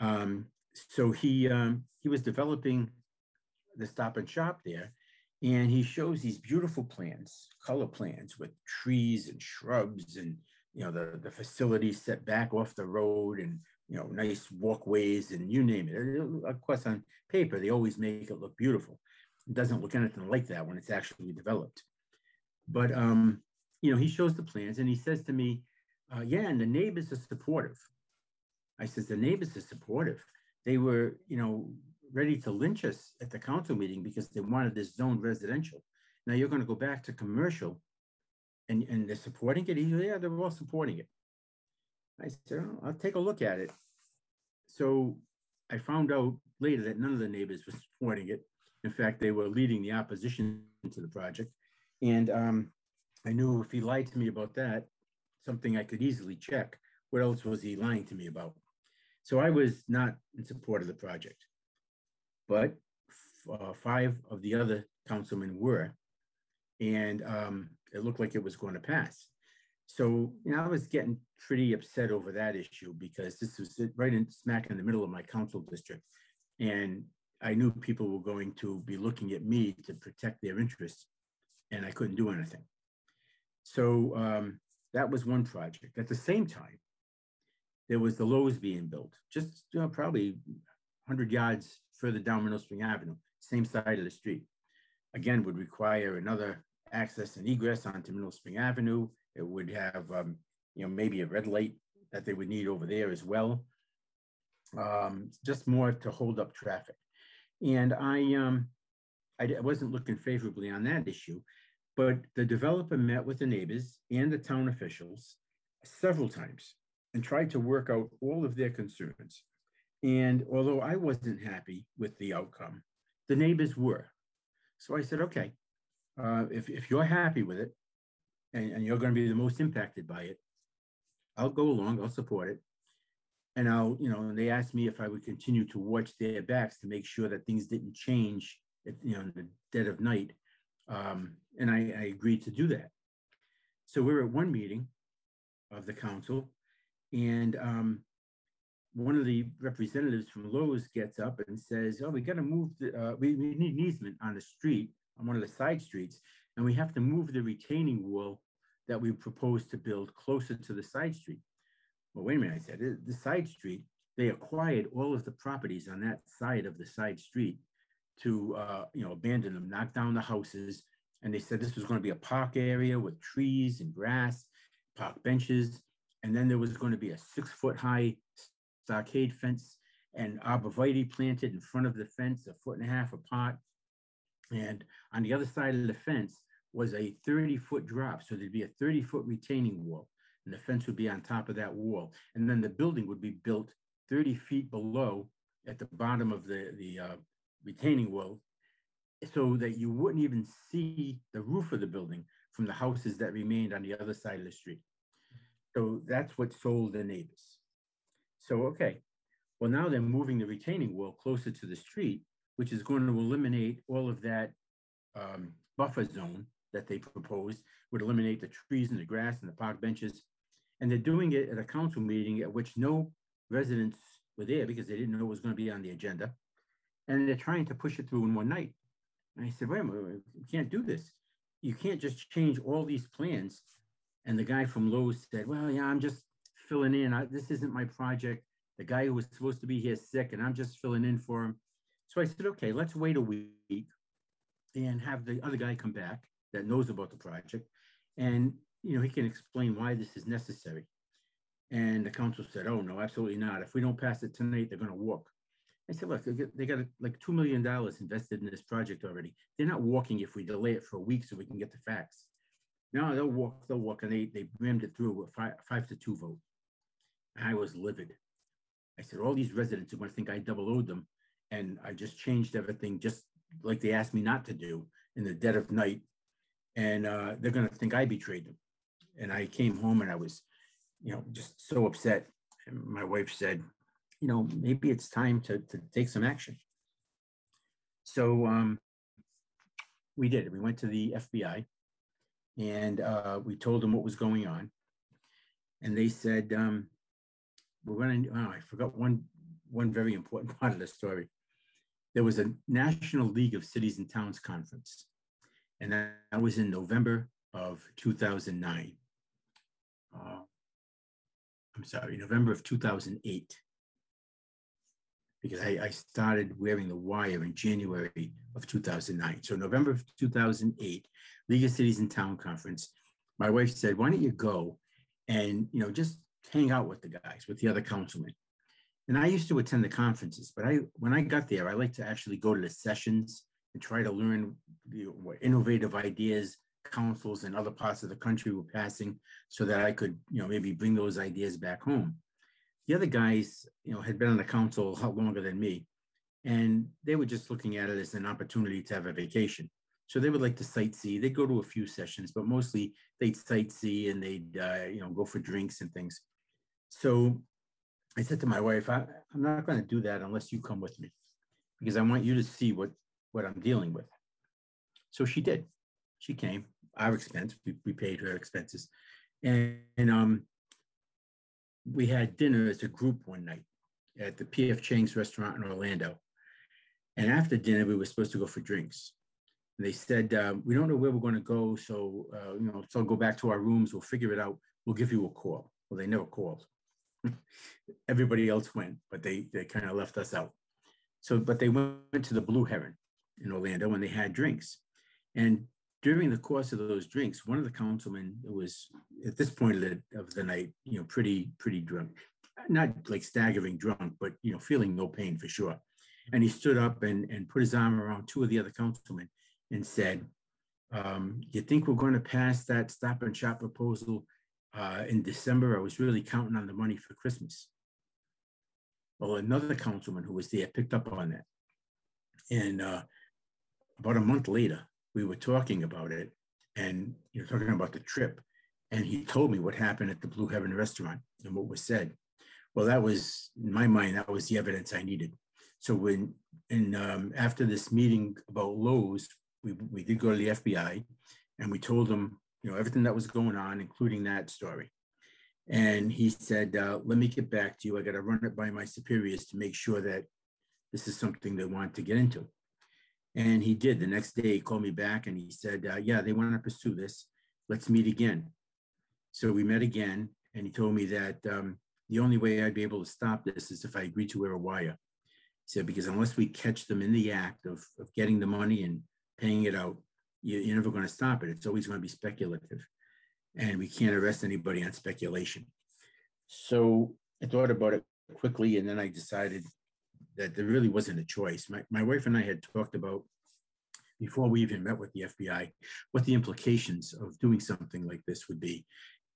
Um, so he um, he was developing the Stop and Shop there, and he shows these beautiful plans, color plans with trees and shrubs and you know the the facilities set back off the road and you know nice walkways and you name it. Of course, on paper they always make it look beautiful. It doesn't look anything like that when it's actually developed. But um, you know, he shows the plans and he says to me, uh, "Yeah, and the neighbors are supportive." I says, "The neighbors are supportive. They were, you know, ready to lynch us at the council meeting because they wanted this zone residential. Now you're going to go back to commercial, and and they're supporting it. Said, "Yeah, they're all supporting it." I said, oh, "I'll take a look at it." So I found out later that none of the neighbors were supporting it. In fact, they were leading the opposition to the project. And um, I knew if he lied to me about that, something I could easily check. What else was he lying to me about? So I was not in support of the project. But uh, five of the other councilmen were. And um, it looked like it was going to pass. So, you know, I was getting pretty upset over that issue because this was right in smack in the middle of my council district. And I knew people were going to be looking at me to protect their interests, and I couldn't do anything. So um, that was one project. At the same time, there was the Lowe's being built, just you know, probably 100 yards further down Mineral Spring Avenue, same side of the street. Again, would require another access and egress onto Mineral Spring Avenue. It would have, um, you know, maybe a red light that they would need over there as well. Um, just more to hold up traffic. And I, um, I wasn't looking favorably on that issue, but the developer met with the neighbors and the town officials several times and tried to work out all of their concerns. And although I wasn't happy with the outcome, the neighbors were. So I said, okay, uh, if, if you're happy with it and, and you're going to be the most impacted by it, I'll go along, I'll support it and I'll, you know, and they asked me if I would continue to watch their backs to make sure that things didn't change, at, you know, in the dead of night. Um, and I, I agreed to do that. So we were at one meeting of the council, and um, one of the representatives from Lowe's gets up and says, "Oh, we got to move. The, uh, we, we need an easement on the street, on one of the side streets, and we have to move the retaining wall that we propose to build closer to the side street." well, wait a minute, I said, the side street, they acquired all of the properties on that side of the side street to, uh, you know, abandon them, knock down the houses. And they said this was going to be a park area with trees and grass, park benches. And then there was going to be a six foot high stockade fence and arborvitae planted in front of the fence, a foot and a half apart. And on the other side of the fence was a 30 foot drop. So there'd be a 30 foot retaining wall and the fence would be on top of that wall. And then the building would be built 30 feet below at the bottom of the, the uh, retaining wall so that you wouldn't even see the roof of the building from the houses that remained on the other side of the street. So that's what sold the neighbors. So, okay, well, now they're moving the retaining wall closer to the street, which is going to eliminate all of that um, buffer zone that they proposed, would eliminate the trees and the grass and the park benches and they're doing it at a council meeting at which no residents were there because they didn't know it was going to be on the agenda. And they're trying to push it through in one night. And I said, wait a minute, you can't do this. You can't just change all these plans. And the guy from Lowe's said, well, yeah, I'm just filling in. I, this isn't my project. The guy who was supposed to be here sick, and I'm just filling in for him. So I said, okay, let's wait a week and have the other guy come back that knows about the project and you know, he can explain why this is necessary. And the council said, oh, no, absolutely not. If we don't pass it tonight, they're going to walk. I said, look, they got like $2 million invested in this project already. They're not walking if we delay it for a week so we can get the facts. No, they'll walk, they'll walk. And they, they rammed it through with five, five to two vote. I was livid. I said, all these residents are going to think I double owed them. And I just changed everything just like they asked me not to do in the dead of night. And uh, they're going to think I betrayed them and I came home and I was, you know, just so upset. And my wife said, you know, maybe it's time to, to take some action. So um, we did. We went to the FBI and uh, we told them what was going on. and they said, um, we're going to, oh, I forgot one, one very important [laughs] part of the story. There was a National League of Cities and Towns conference, and that, was in November of 2009. Uh, I'm sorry, November of 2008 because I, I, started wearing the wire in January of 2009. So November of 2008, League of Cities and Town Conference, my wife said, why don't you go and, you know, just hang out with the guys, with the other councilmen. And I used to attend the conferences, but I, when I got there, I like to actually go to the sessions and try to learn what innovative ideas councils in other parts of the country were passing so that I could, you know, maybe bring those ideas back home. The other guys, you know, had been on the council a lot longer than me, and they were just looking at it as an opportunity to have a vacation. So they would like to sightsee. They'd go to a few sessions, but mostly they'd sightsee and they'd, uh, you know, go for drinks and things. So I said to my wife, I, am not going to do that unless you come with me, because I want you to see what what I'm dealing with. So she did. She came, our expense. We, we paid her expenses, and, and um, we had dinner as a group one night at the PF Chang's restaurant in Orlando. And after dinner, we were supposed to go for drinks. And they said, uh, we don't know where we're going to go. So, uh, you know, so go back to our rooms. We'll figure it out. We'll give you a call. Well, they never called. [laughs] Everybody else went, but they, they kind of left us out. So, but they went to the Blue Heron in Orlando and they had drinks. And during the course of those drinks, one of the councilmen was at this point of the, of the night, you know, pretty, pretty drunk, not like staggering drunk, but, you know, feeling no pain for sure. And he stood up and, and put his arm around two of the other councilmen and said, um, you think we're going to pass that stop and shop proposal uh, in December? I was really counting on the money for Christmas. Well, another councilman who was there picked up on that. And uh, about a month later, we were talking about it and you know talking about the trip. And he told me what happened at the Blue Heron restaurant and what was said. Well that was in my mind that was the evidence i needed. So when and um, after this meeting about Lowe's, we, we did go to the fbi and we told them you know everything that was going on including that story. And he said uh, let me get back to you. I got to run it by my superiors to make sure that this is something they want to get into and he did. The next day, he called me back and he said, uh, Yeah, they want to pursue this. Let's meet again. So we met again, and he told me that um, the only way I'd be able to stop this is if I agreed to wear a wire. He said, Because unless we catch them in the act of, of getting the money and paying it out, you, you're never going to stop it. It's always going to be speculative. And we can't arrest anybody on speculation. So I thought about it quickly, and then I decided that there really wasn't a choice. My, my wife and I had talked about before we even met with the FBI, what the implications of doing something like this would be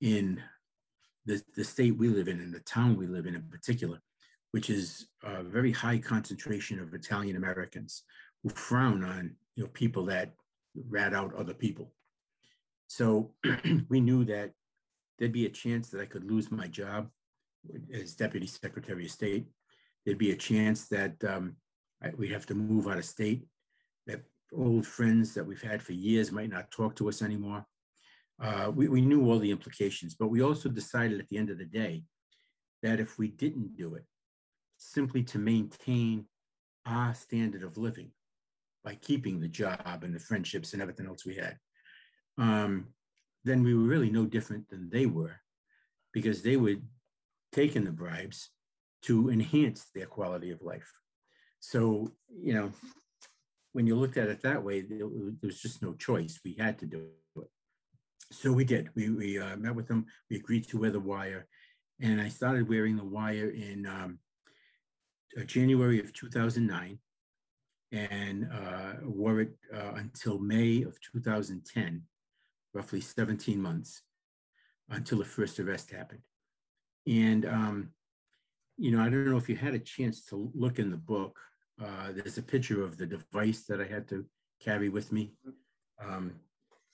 in the, the state we live in and the town we live in in particular, which is a very high concentration of Italian Americans who frown on you know people that rat out other people. So [clears throat] we knew that there'd be a chance that I could lose my job as Deputy Secretary of State there'd be a chance that um, we have to move out of state, that old friends that we've had for years might not talk to us anymore. Uh, we, we knew all the implications, but we also decided at the end of the day that if we didn't do it, simply to maintain our standard of living by keeping the job and the friendships and everything else we had, um, then we were really no different than they were because they would taking the bribes to enhance their quality of life. So, you know, when you looked at it that way, there was just no choice. We had to do it. So we did. We, we uh, met with them. We agreed to wear the wire. And I started wearing the wire in um, uh, January of 2009 and uh, wore it uh, until May of 2010, roughly 17 months until the first arrest happened. And um, you know, I don't know if you had a chance to look in the book. Uh, there's a picture of the device that I had to carry with me. Um,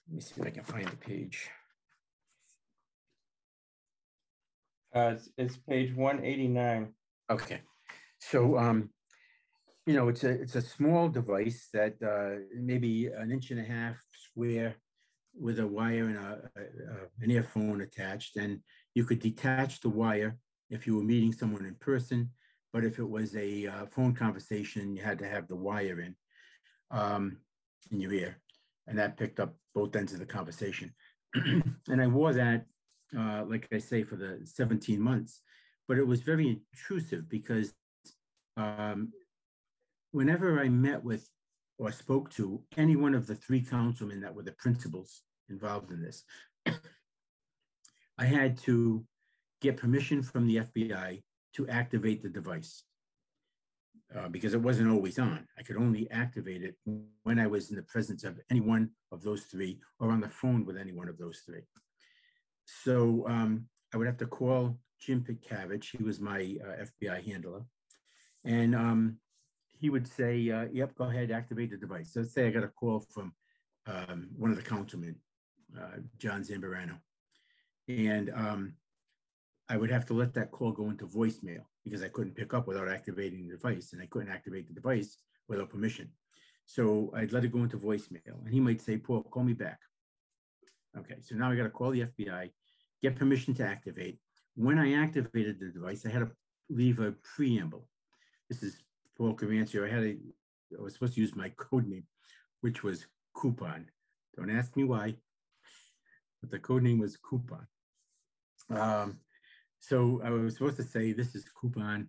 let me see if I can find the page. Uh, it's, it's page 189. Okay. So, um, you know, it's a it's a small device that uh, maybe an inch and a half square, with a wire and a, a, a, an earphone attached, and you could detach the wire if you were meeting someone in person. But if it was a uh, phone conversation, you had to have the wire in um, in your ear, and that picked up both ends of the conversation. [clears throat] and I wore that, uh, like I say, for the 17 months, but it was very intrusive because um, whenever I met with or spoke to any one of the three councilmen that were the principals involved in this, [clears throat] I had to get permission from the FBI to activate the device uh, because it wasn't always on. I could only activate it when I was in the presence of any one of those three or on the phone with any one of those three. So um, I would have to call Jim Pitcavage. He was my uh, FBI handler. And um, he would say, uh, yep, go ahead, activate the device. So let's say I got a call from um, one of the councilmen, uh, John Zambarano. And um, I would have to let that call go into voicemail because I couldn't pick up without activating the device and I couldn't activate the device without permission. So I'd let it go into voicemail and he might say, Paul, call me back. Okay, so now I got to call the FBI, get permission to activate. When I activated the device, I had to leave a preamble. This is Paul Caranci. I had a, I was supposed to use my code name, which was Coupon. Don't ask me why, but the code name was Coupon. Um, so I was supposed to say, this is Coupon.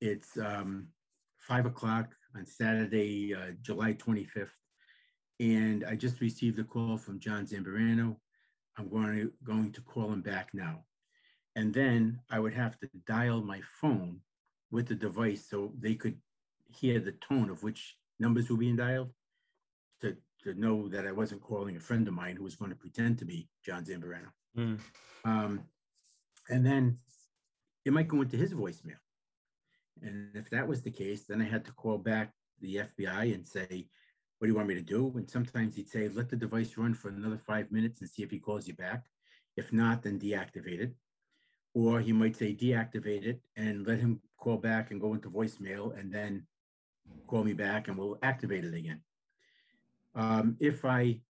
It's um, five o'clock on Saturday, uh, July 25th. And I just received a call from John Zambarano. I'm going to, going to call him back now. And then I would have to dial my phone with the device so they could hear the tone of which numbers were being dialed to, to know that I wasn't calling a friend of mine who was going to pretend to be John Zambarano. Mm. Um, and then it might go into his voicemail. And if that was the case, then I had to call back the FBI and say, what do you want me to do? And sometimes he'd say, let the device run for another five minutes and see if he calls you back. If not, then deactivate it. Or he might say, deactivate it and let him call back and go into voicemail and then call me back and we'll activate it again. Um, if I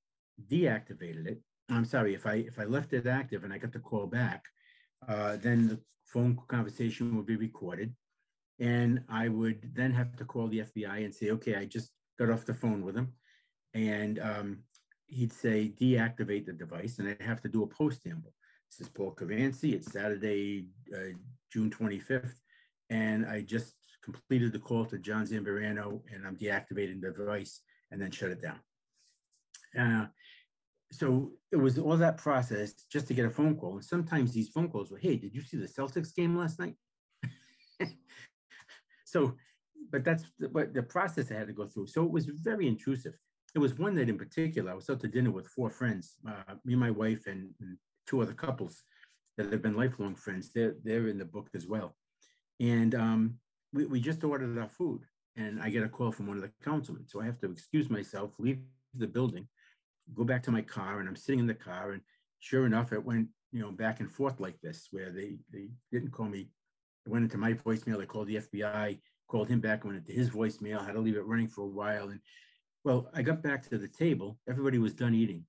deactivated it, I'm sorry, if I if I left it active and I got the call back, uh, then the phone conversation would be recorded. And I would then have to call the FBI and say, okay, I just got off the phone with him. And um, he'd say, deactivate the device. And I'd have to do a postamble. This is Paul Caranci. It's Saturday, uh, June 25th. And I just completed the call to John Zambarano and I'm deactivating the device and then shut it down. Uh, so it was all that process just to get a phone call. And sometimes these phone calls were, hey, did you see the Celtics game last night? [laughs] so, but that's the, but the process I had to go through. So it was very intrusive. It was one night in particular. I was out to dinner with four friends, uh, me, my wife, and, and, two other couples that have been lifelong friends. They're they're in the book as well. And um, we, we just ordered our food, and I get a call from one of the councilmen. So I have to excuse myself, leave the building, go back to my car and I'm sitting in the car and sure enough, it went, you know, back and forth like this, where they, they didn't call me. I went into my voicemail, I called the FBI, called him back, went into his voicemail, had to leave it running for a while. And well, I got back to the table, everybody was done eating.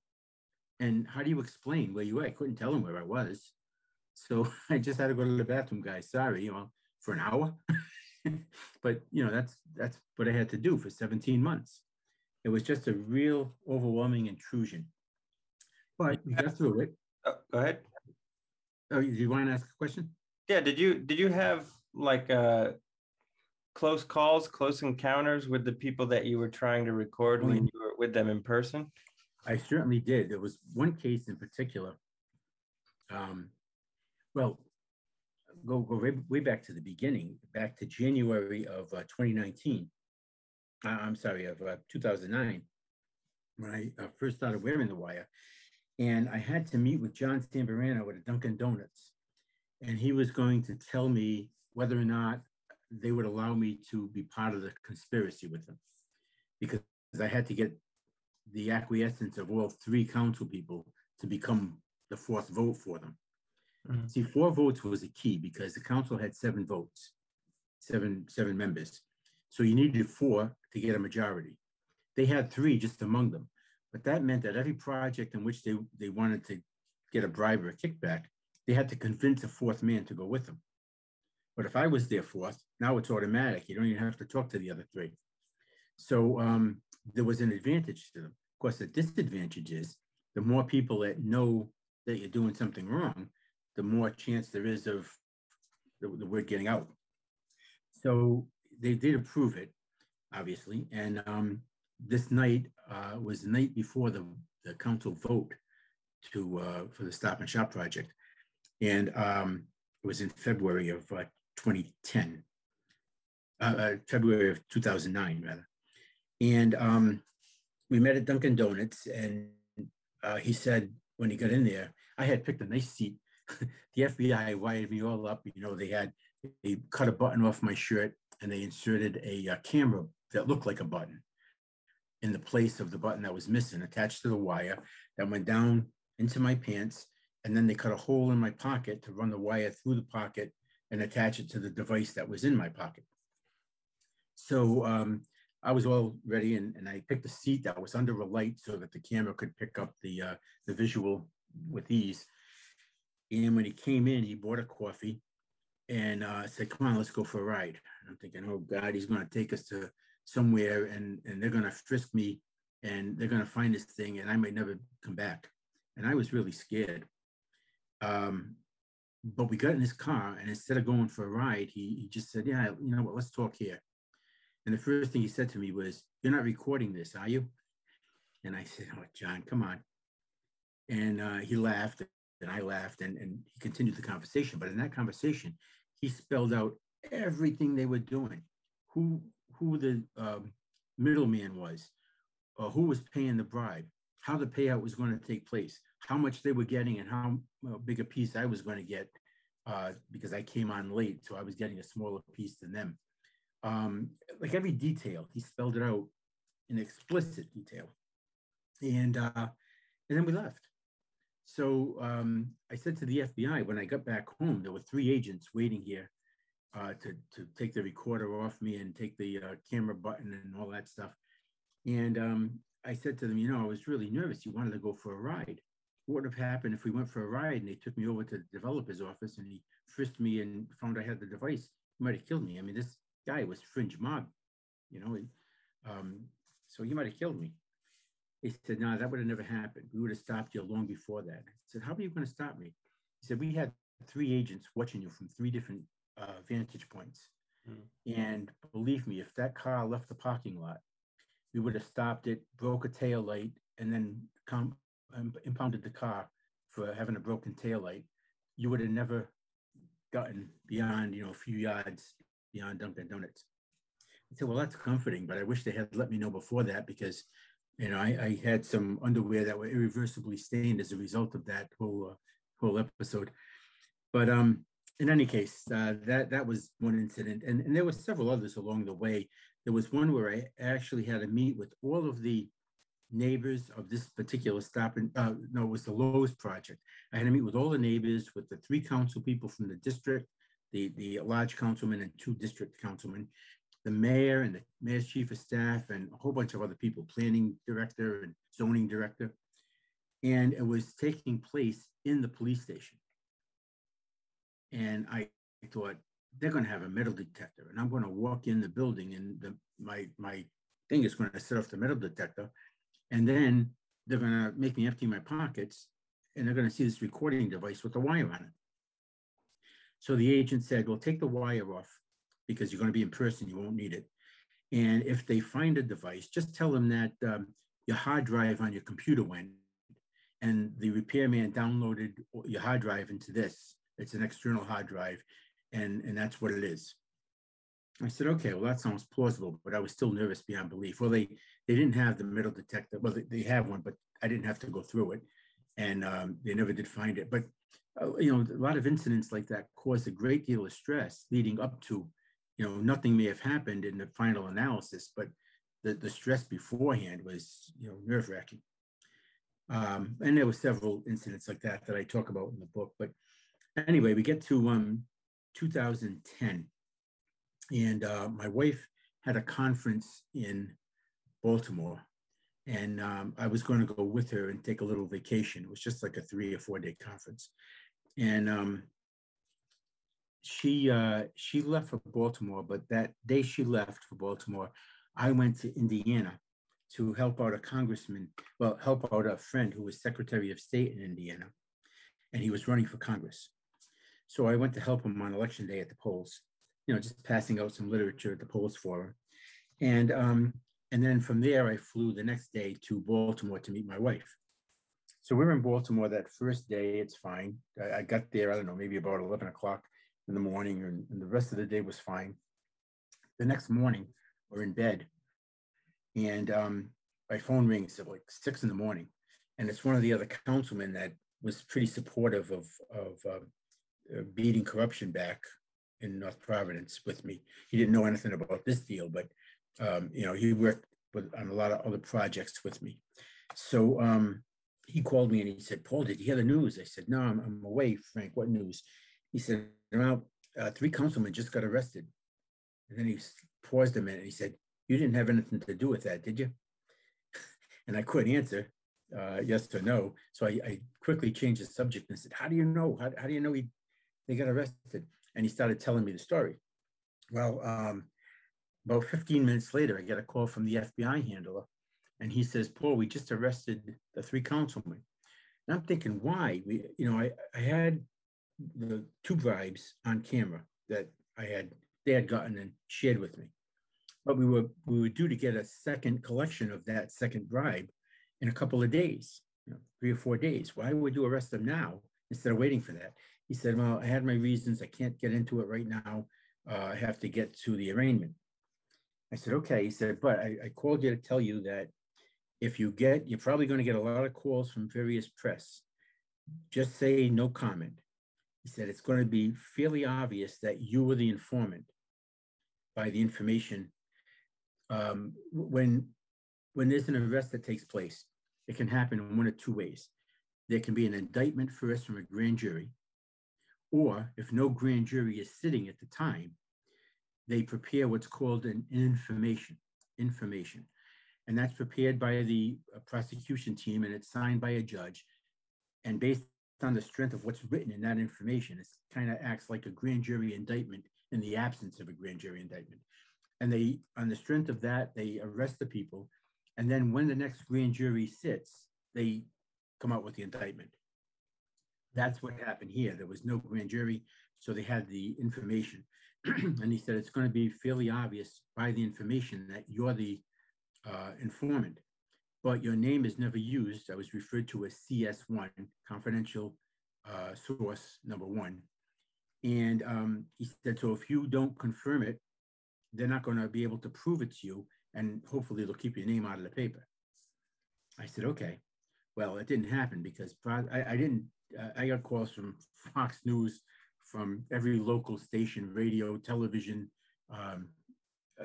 And how do you explain where you were? I couldn't tell them where I was. So [laughs] I just had to go to the bathroom, guys. Sorry, you know, for an hour. [laughs] but you know, that's that's what I had to do for 17 months. It was just a real overwhelming intrusion. But we got through it. Oh, go ahead. Oh, do you want to ask a question? Yeah. Did you did you have like uh, close calls, close encounters with the people that you were trying to record when mm. you were with them in person? I certainly did. There was one case in particular. Um, well, go go way, way back to the beginning, back to January of uh, 2019. Uh, I'm sorry, of uh, 2009, when I uh, first started wearing the wire. And I had to meet with John Zambarano at a Dunkin' Donuts. And he was going to tell me whether or not they would allow me to be part of the conspiracy with them. Because I had to get the acquiescence of all three council people to become the fourth vote for them. Mm-hmm. See, four votes was a key because the council had seven votes, seven seven members. So you needed four to get a majority. They had three just among them, But that meant that every project in which they, they wanted to get a bribe or a kickback, they had to convince a fourth man to go with them. But if I was their fourth, now it's automatic. You don't even have to talk to the other three. So um, there was an advantage to them. Of course, the disadvantage is the more people that know that you're doing something wrong, the more chance there is of the, the word getting out. So they did approve it, obviously. And um, this night uh, was the night before the, the council vote to uh, for the Stop and Shop project. And um, it was in February of uh, 2010, uh, uh, February of 2009, rather. And um, we met at Dunkin' Donuts, and he said when he got in there, I had picked a nice seat. [laughs] the FBI wired me all up. You know, they had they cut a button off my shirt and they inserted a camera that looked like a button in the place of the button that was missing, attached to the wire that went down into my pants. And then they cut a hole in my pocket to run the wire through the pocket and attach it to the device that was in my pocket. So um, I was all ready and, and I picked a seat that was under a light so that the camera could pick up the, uh, the visual with ease. And when he came in, he bought a coffee and uh, said, come on, let's go for a ride. And I'm thinking, oh God, he's going to take us to somewhere and, and they're going to frisk me and they're going to find this thing and I might never come back. And I was really scared. Um, but we got in his car and instead of going for a ride, he, he just said, yeah, you know what, let's talk here. And the first thing he said to me was, You're not recording this, are you? And I said, Oh, John, come on. And uh, he laughed and I laughed and, and he continued the conversation. But in that conversation, he spelled out everything they were doing, who, who the um, middleman was, uh, who was paying the bribe, how the payout was going to take place, how much they were getting, and how big a piece I was going to get uh, because I came on late. So I was getting a smaller piece than them um, like every detail. He spelled it out in explicit detail. And uh, and then we left. So um, I said to the FBI when I got back home, there were three agents waiting here uh, to to take the recorder off me and take the uh, camera button and all that stuff. And um, I said to them, you know, I was really nervous. You wanted to go for a ride. What would have happened if we went for a ride and they took me over to the developer's office and he frisked me and found I had the device? He might have killed me. I mean, this guy was fringe mob, you know. Um, so he might have killed me. He said, no, that would have never happened. We would have stopped you long before that. I said, how are you going to stop me? He said, we had three agents watching you from three different uh, vantage points. Mm. And believe me, if that car left the parking lot, we would have stopped it, broke a tail light, and then com- um, impounded the car for having a broken tail light. You would have never gotten beyond, you know, a few yards beyond Dunkin' Donuts. I said, well, that's comforting, but I wish they had let me know before that because, you know, I, I had some underwear that were irreversibly stained as a result of that whole uh, whole episode. But um, in any case, uh, that that was one incident, and, and there were several others along the way. There was one where I actually had to meet with all of the neighbors of this particular stop and uh, no, it was the Lowe's project. I had to meet with all the neighbors, with the three council people from the district, the, the large councilman and two district councilmen, the mayor and the mayor's chief of staff and a whole bunch of other people, planning director and zoning director. And it was taking place in the police station. And I thought, they're going to have a metal detector and I'm going to walk in the building and the, my, my thing is going to set off the metal detector. And then they're going to make me empty my pockets and they're going to see this recording device with a wire on it. So the agent said, well, take the wire off because you're going to be in person, you won't need it. And if they find a device, just tell them that um, your hard drive on your computer went and the repairman downloaded your hard drive into this. It's an external hard drive, and, and that's what it is. I said, okay, well, that sounds plausible, but I was still nervous beyond belief. Well, they, they didn't have the metal detector. Well, they, they have one, but I didn't have to go through it. And um, they never did find it. But uh, you know, a lot of incidents like that cause a great deal of stress leading up to, you know, nothing may have happened in the final analysis, but the, the stress beforehand was, you know, nerve wracking. Um, and there were several incidents like that that I talk about in the book. But anyway, we get to um, 2010, and uh, my wife had a conference in Baltimore, and um, I was going to go with her and take a little vacation. It was just like a three or four day conference, and um, she uh, she left for Baltimore. But that day she left for Baltimore, I went to Indiana to help out a congressman, well, help out a friend who was Secretary of State in Indiana, and he was running for Congress. So I went to help him on election day at the polls, you know, just passing out some literature at the polls for him. And um, and then from there, I flew the next day to Baltimore to meet my wife. So we are in Baltimore that first day. It's fine. I, I got there, I don't know, maybe about 11 o'clock in the morning, and, and the rest of the day was fine. The next morning, we're in bed, and um, my phone rings at like six in the morning, and it's one of the other councilmen that was pretty supportive of of um, uh, beating corruption back in North Providence with me. He didn't know anything about this deal, but um, you know, he worked with, on a lot of other projects with me. So um, he called me and he said, Paul, did you hear the news? I said, no, I'm, I'm away, Frank. What news? He said, well, uh, three councilmen just got arrested. And then he paused a minute and he said, you didn't have anything to do with that, did you? [laughs] and I couldn't answer uh, yes or no. So I, I, quickly changed the subject and said, how do you know? How, how do you know he, they got arrested? And he started telling me the story. Well, um, about 15 minutes later, I get a call from the FBI handler, and he says, Paul, we just arrested the three councilmen. And I'm thinking, why? We, you know, I, I had the two bribes on camera that I had, they had gotten and shared with me. But we were, we were due to get a second collection of that second bribe in a couple of days, you know, three or four days. Why would you arrest them now instead of waiting for that? He said, well, I had my reasons. I can't get into it right now. Uh, I have to get to the arraignment. I said, okay. He said, but I, I called you to tell you that if you get, you're probably going to get a lot of calls from various press. Just say no comment. He said, it's going to be fairly obvious that you were the informant by the information. Um, when, when there's an arrest that takes place, it can happen in one of two ways. There can be an indictment first from a grand jury, or if no grand jury is sitting at the time, they prepare what's called an information, information. And that's prepared by the uh, prosecution team and it's signed by a judge. And based on the strength of what's written in that information, it kind of acts like a grand jury indictment in the absence of a grand jury indictment. And they, on the strength of that, they arrest the people. And then when the next grand jury sits, they come out with the indictment. That's what happened here. There was no grand jury, so they had the information. [clears throat] and he said it's going to be fairly obvious by the information that you're the uh, informant, but your name is never used. I was referred to as CS1, confidential uh, source number one. And um, he said, so if you don't confirm it, they're not going to be able to prove it to you, and hopefully they'll keep your name out of the paper. I said, okay. Well, it didn't happen because I, I didn't, I got calls from Fox News from every local station, radio, television, um,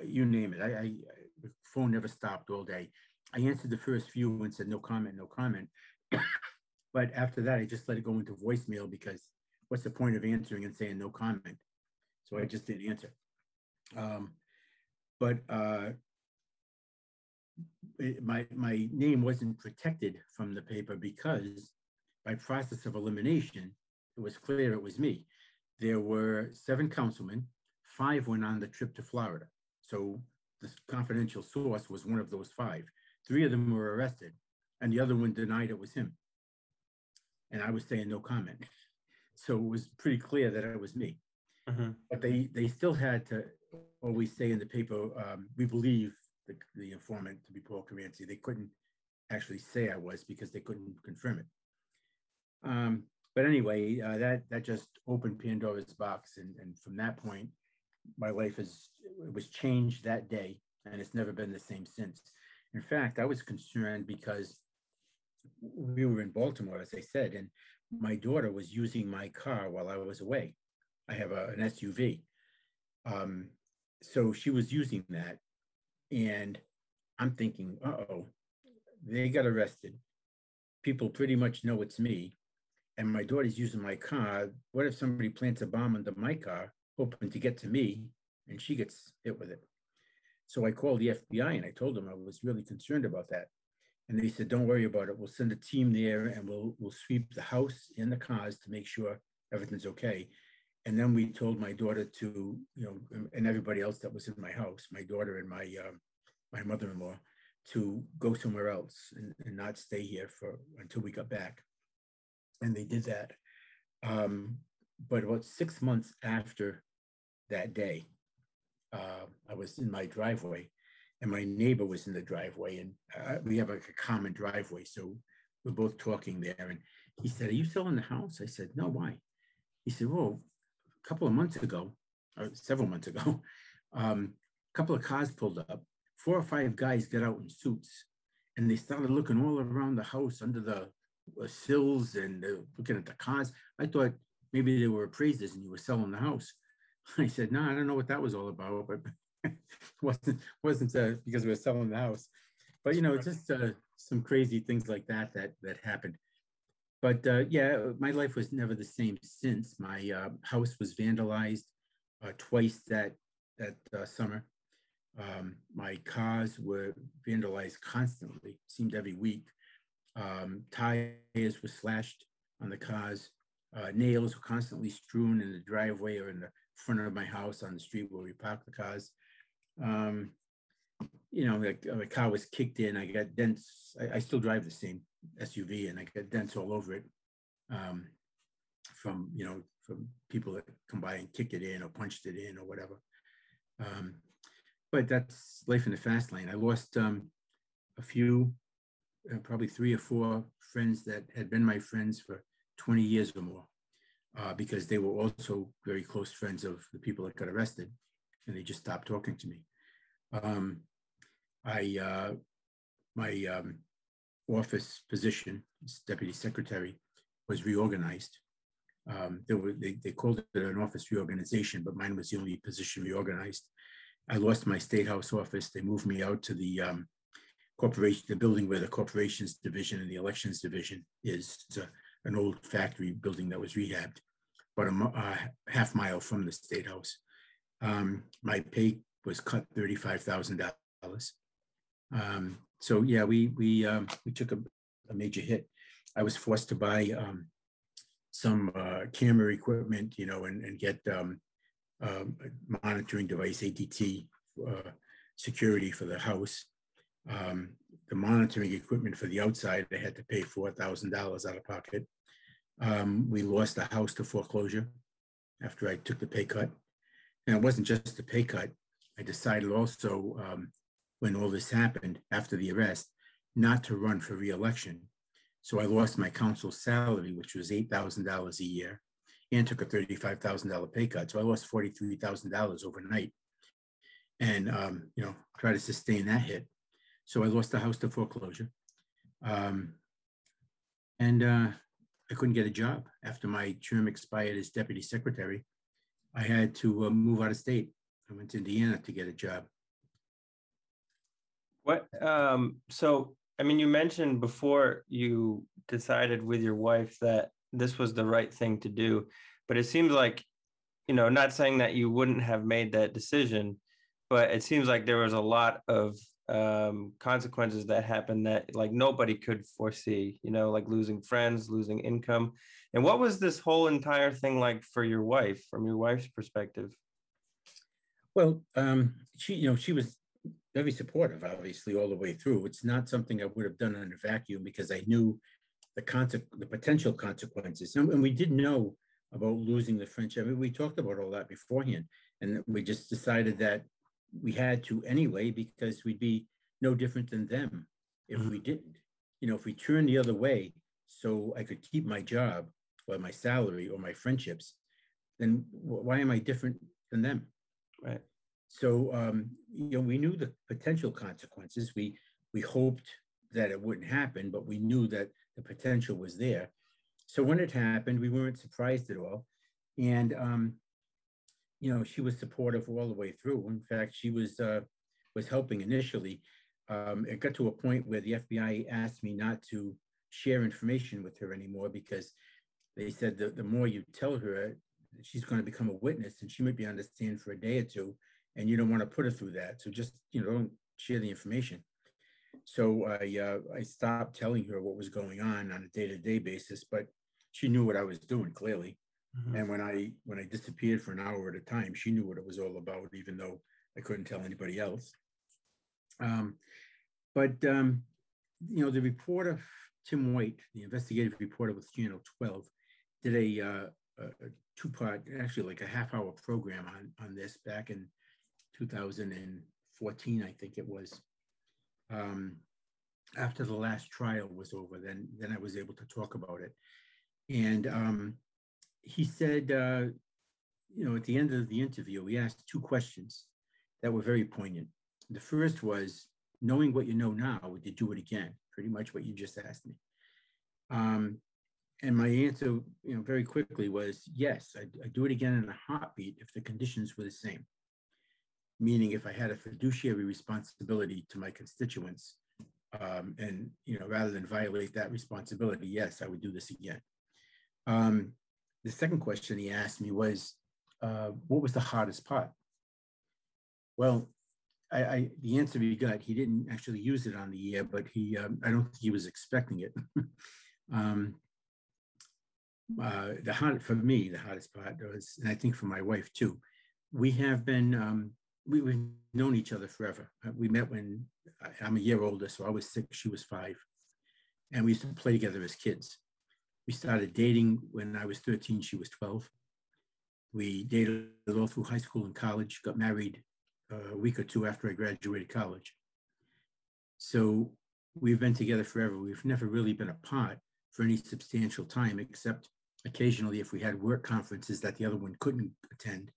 you name it. I, I, the phone never stopped all day. I answered the first few and said no comment, no comment. [coughs] but after that, I just let it go into voicemail because what's the point of answering and saying no comment? So I just didn't answer. Um, but uh, it, my my name wasn't protected from the paper because by process of elimination, it was clear it was me there were seven councilmen, five went on the trip to Florida. So the confidential source was one of those five. Three of them were arrested, and the other one denied it was him. And I was saying no comment. So it was pretty clear that it was me. Mm-hmm. But they they still had to always say in the paper, um, we believe the, the informant to be Paul Caranci. They couldn't actually say I was because they couldn't confirm it. Um, but anyway, uh, that that just opened Pandora's box, and and from that point, my life is it was changed that day, and it's never been the same since. In fact, I was concerned because we were in Baltimore, as I said, and my daughter was using my car while I was away. I have a, an SUV, um, so she was using that, and I'm thinking, uh oh, they got arrested. People pretty much know it's me and my daughter's using my car. What if somebody plants a bomb under my car, hoping to get to me, and she gets hit with it? So I called the FBI and I told them I was really concerned about that. And they said, don't worry about it. We'll send a team there and we'll, we'll sweep the house and the cars to make sure everything's okay. And then we told my daughter to, you know, and everybody else that was in my house, my daughter and my, uh, my mother-in-law, to go somewhere else and, and, not stay here for until we got back. And they did that. Um, but about six months after that day, uh, I was in my driveway and my neighbor was in the driveway and uh, we have like a common driveway. So we're both talking there. And he said, are you selling the house? I said, no, why? He said, well, a couple of months ago, or several months ago, [laughs] um, a couple of cars pulled up. Four or five guys got out in suits and they started looking all around the house under the uh, sills and looking at the cars. I thought maybe they were appraisers and you were selling the house. [laughs] I said, no, I don't know what that was all about, but [laughs] wasn't wasn't uh, because we were selling the house. But you know, just uh, some crazy things like that that that happened. But uh, yeah, my life was never the same since. My uh, house was vandalized uh, twice that that uh, summer. Um, my cars were vandalized constantly, seemed every week. Um, tires were slashed on the cars. Uh, nails were constantly strewn in the driveway or in the front of my house on the street where we park the cars. Um, you know, the, the, car was kicked in. I got dents. I, I, still drive the same SUV, and I got dents all over it um, from you know from people that come by and kicked it in or punched it in or whatever. Um, but that's life in the fast lane. I lost um, a few, uh, probably three or four friends that had been my friends for 20 years or more, uh, because they were also very close friends of the people that got arrested, and they just stopped talking to me. Um, I uh, my um, office position as deputy secretary was reorganized. Um, there were, they, they called it an office reorganization, but mine was the only position reorganized. I lost my state house office. They moved me out to the um, corporation, the building where the corporations division and the elections division is. It's a, an old factory building that was rehabbed, but a uh, half mile from the state house. Um, my pay was cut thirty-five thousand dollars. Um, so yeah, we we um, we took a, a, major hit. I was forced to buy um, some uh, camera equipment, you know, and, and get um, um, monitoring device ADT uh, security for the house. Um, the monitoring equipment for the outside, I had to pay four thousand dollars out of pocket. Um, we lost the house to foreclosure after I took the pay cut, and it wasn't just the pay cut. I decided also um, when all this happened after the arrest not to run for reelection. So I lost my council salary, which was $8,000 a year, and took a $35,000 pay cut. So I lost $43,000 overnight and, um, you know, try to sustain that hit. So I lost the house to foreclosure. Um, and uh, I couldn't get a job after my term expired as deputy secretary. I had to uh, move out of state. I went to Indiana to get a job. What? Um, so, I mean, you mentioned before you decided with your wife that this was the right thing to do, but it seems like, you know, not saying that you wouldn't have made that decision, but it seems like there was a lot of um, consequences that happened that like nobody could foresee, you know, like losing friends, losing income. And what was this whole entire thing like for your wife, from your wife's perspective? Well, um, she, you know, she was very supportive, obviously, all the way through. It's not something I would have done in a vacuum because I knew the conse- the potential consequences, and, and we did know about losing the friendship. I mean, we talked about all that beforehand, and we just decided that we had to anyway because we'd be no different than them if mm-hmm. we didn't. You know, if we turned the other way, so I could keep my job or my salary or my friendships, then why am I different than them? Right. So um, you know, we knew the potential consequences. We we hoped that it wouldn't happen, but we knew that the potential was there. So when it happened, we weren't surprised at all, and um, you know, she was supportive all the way through. In fact, she was uh, was helping initially. Um, it got to a point where the FBI asked me not to share information with her anymore because they said that the more you tell her, she's going to become a witness and she might be on the stand for a day or two and you don't want to put her through that. So just, you know, don't share the information. So I uh, I stopped telling her what was going on on a day to day basis, but she knew what I was doing clearly. Mm-hmm. And when I when I disappeared for an hour at a time, she knew what it was all about, even though I couldn't tell anybody else. Um, but um, you know, the reporter Tim White, the investigative reporter with Channel 12, did a, uh, a two-part, actually like a half-hour program on on this back in 2014, I think it was. Um, after the last trial was over, then then I was able to talk about it, and um, he said, uh, you know, at the end of the interview, he asked two questions that were very poignant. The first was, knowing what you know now, would you do it again? Pretty much what you just asked me. Um, and my answer, you know, very quickly was yes, I'd, I'd, do it again in a heartbeat if the conditions were the same. Meaning, if I had a fiduciary responsibility to my constituents, um, and you know, rather than violate that responsibility, yes, I would do this again. Um, the second question he asked me was, uh, "What was the hardest part?" Well, I, I, the answer he got, he didn't actually use it on the year, but he, um, I don't think he was expecting it. [laughs] um, uh, the hard for me, the hardest part was, and I think for my wife too, we have been, um, we, have known each other forever. Uh, we met when I'm a year older, so I was six, she was five. And we used to play together as kids. We started dating when I was 13, she was 12. We dated all through high school and college, got married a week or two after I graduated college. So we've been together forever. We've never really been apart for any substantial time, except occasionally if we had work conferences that the other one couldn't attend.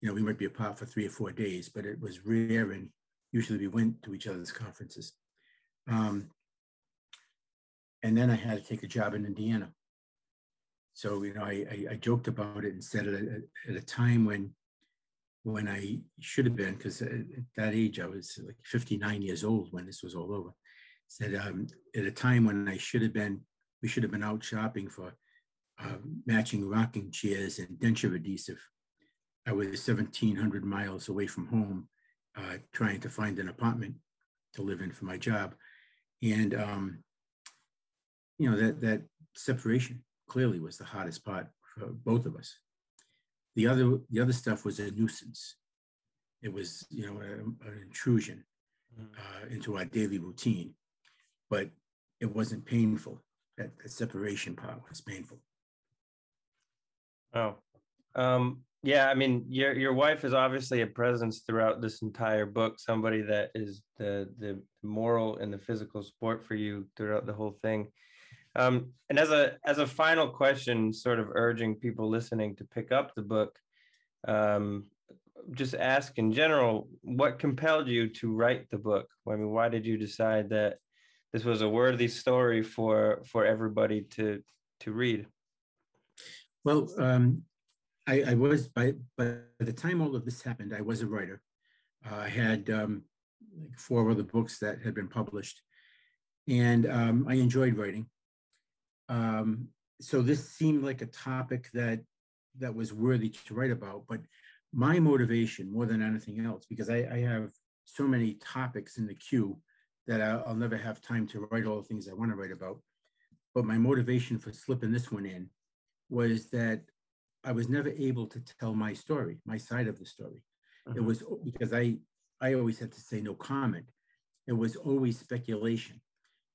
You know, we might be apart for three or four days, but it was rare, and usually we went to each other's conferences. Um, and then I had to take a job in Indiana. So you know, I, I, I joked about it and said at a, at a time when when I should have been, because at that age I was like 59 years old when this was all over. Said um, at a time when I should have been, we should have been out shopping for uh, matching rocking chairs and denture adhesive. I was 1,700 miles away from home, uh, trying to find an apartment to live in for my job, and um, you know that that separation clearly was the hardest part for both of us. The other, the other stuff was a nuisance. It was, you know, a, an intrusion mm. uh, into our daily routine, but it wasn't painful. That, that separation part was painful. Oh, um, yeah. I mean, your your wife is obviously a presence throughout this entire book. Somebody that is the the moral and the physical support for you throughout the whole thing. Um, and as a as a final question, sort of urging people listening to pick up the book, um, just ask in general, what compelled you to write the book? I mean, why did you decide that this was a worthy story for for everybody to to read? Well, um, I, I, was by by the time all of this happened, I was a writer. Uh, I had um, like four other books that had been published, and um, I enjoyed writing. Um, so this seemed like a topic that that was worthy to write about. But my motivation, more than anything else, because I, I have so many topics in the queue that I'll, I'll never have time to write all the things I want to write about. But my motivation for slipping this one in was that I was never able to tell my story, my side of the story. Uh-huh. It was because I I always had to say no comment. It was always speculation.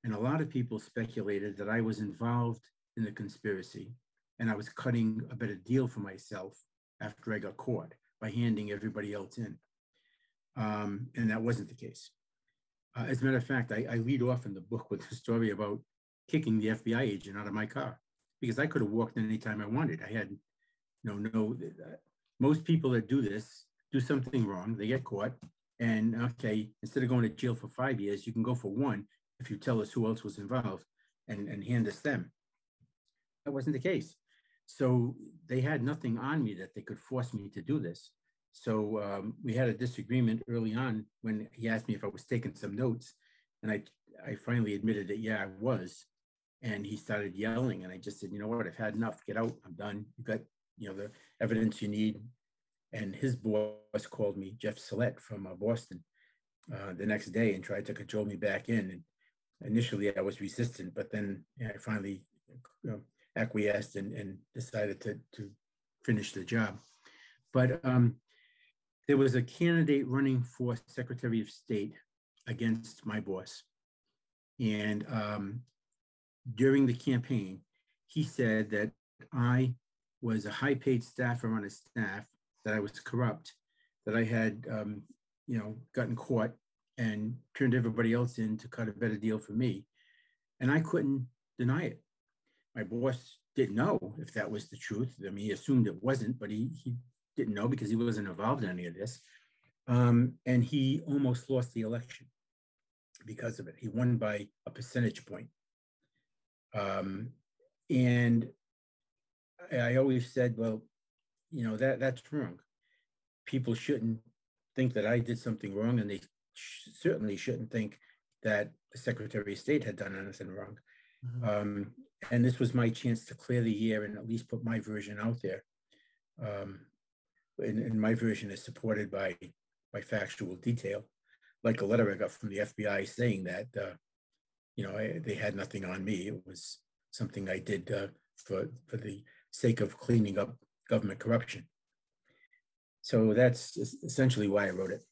And a lot of people speculated that I was involved in the conspiracy and I was cutting a better deal for myself after I got caught by handing everybody else in. Um, and that wasn't the case. Uh, as a matter of fact, I, I, lead off in the book with a story about kicking the FBI agent out of my car because I could have walked anytime I wanted. I had no, no, uh, most people that do this do something wrong, they get caught, and okay, instead of going to jail for five years, you can go for one if you tell us who else was involved and, and hand us them. That wasn't the case. So they had nothing on me that they could force me to do this. So um, we had a disagreement early on when he asked me if I was taking some notes. And I, I finally admitted that, yeah, I was. And he started yelling. And I just said, you know what, I've had enough. Get out. I'm done. You've got, you know, the evidence you need. And his boss called me, Jeff Sillett from uh, Boston, uh, the next day and tried to cajole me back in. And initially I was resistant, but then I finally acquiesced and, and decided to, to finish the job. But um, there was a candidate running for Secretary of State against my boss. And um, during the campaign, he said that I was a high paid staffer on his staff, that I was corrupt, that I had, um, you know, gotten caught and turned everybody else in to cut a better deal for me. And I couldn't deny it. My boss didn't know if that was the truth. I mean, he assumed it wasn't, but he, he didn't know because he wasn't involved in any of this. Um, and he almost lost the election because of it. He won by a percentage point. Um, and I, always said, well, you know, that that's wrong. People shouldn't think that I did something wrong, and they certainly shouldn't think that the Secretary of State had done anything wrong. Mm-hmm. Um, and this was my chance to clear the air and at least put my version out there. Um, and, and, my version is supported by by factual detail, like a letter I got from the FBI saying that uh, you know I, they had nothing on me. It was something I did uh, for for the sake of cleaning up government corruption. So that's essentially why I wrote it.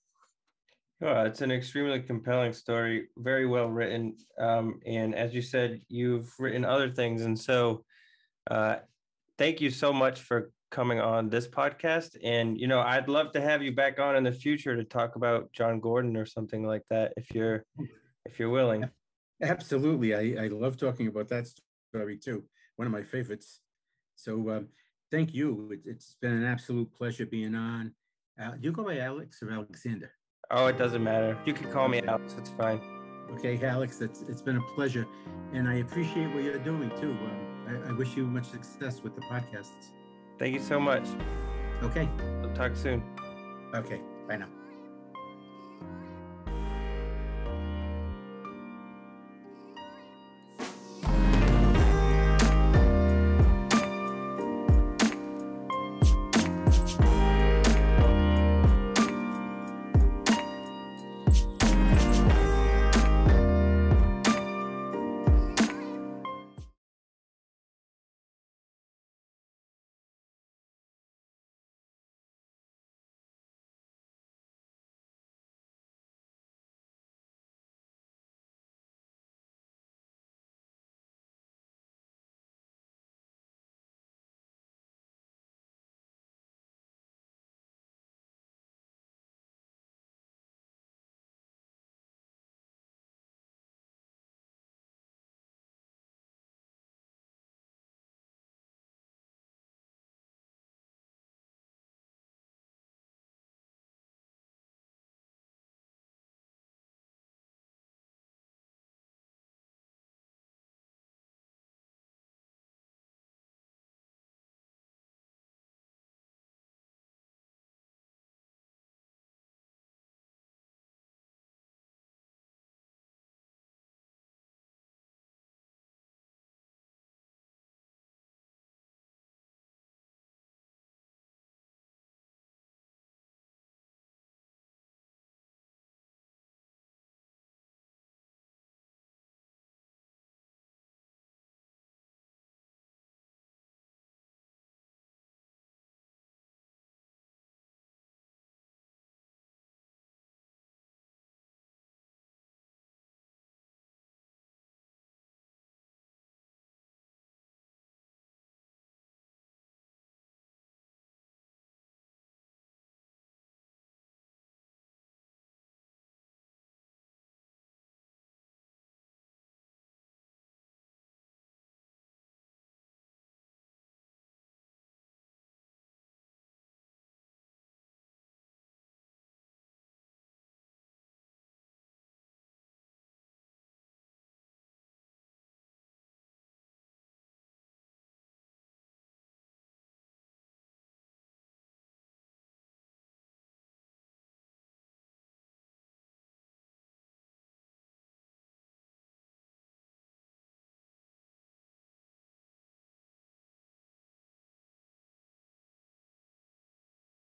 Oh, it's an extremely compelling story, very well written. Um, and as you said, you've written other things. And so uh, thank you so much for coming on this podcast. And, you know, I'd love to have you back on in the future to talk about John Gordon or something like that, if you're, if you're willing. Absolutely. I, I love talking about that story too. One of my favorites. So um, thank you. It, has been an absolute pleasure being on. Uh, you go by Alex or Alexander? Oh, it doesn't matter. You can call me Alex. It's fine. Okay, Alex, it's, it's been a pleasure. And I appreciate what you're doing too. Um, I, I wish you much success with the podcasts. Thank you so much. Okay. We'll talk soon. Okay. Bye now.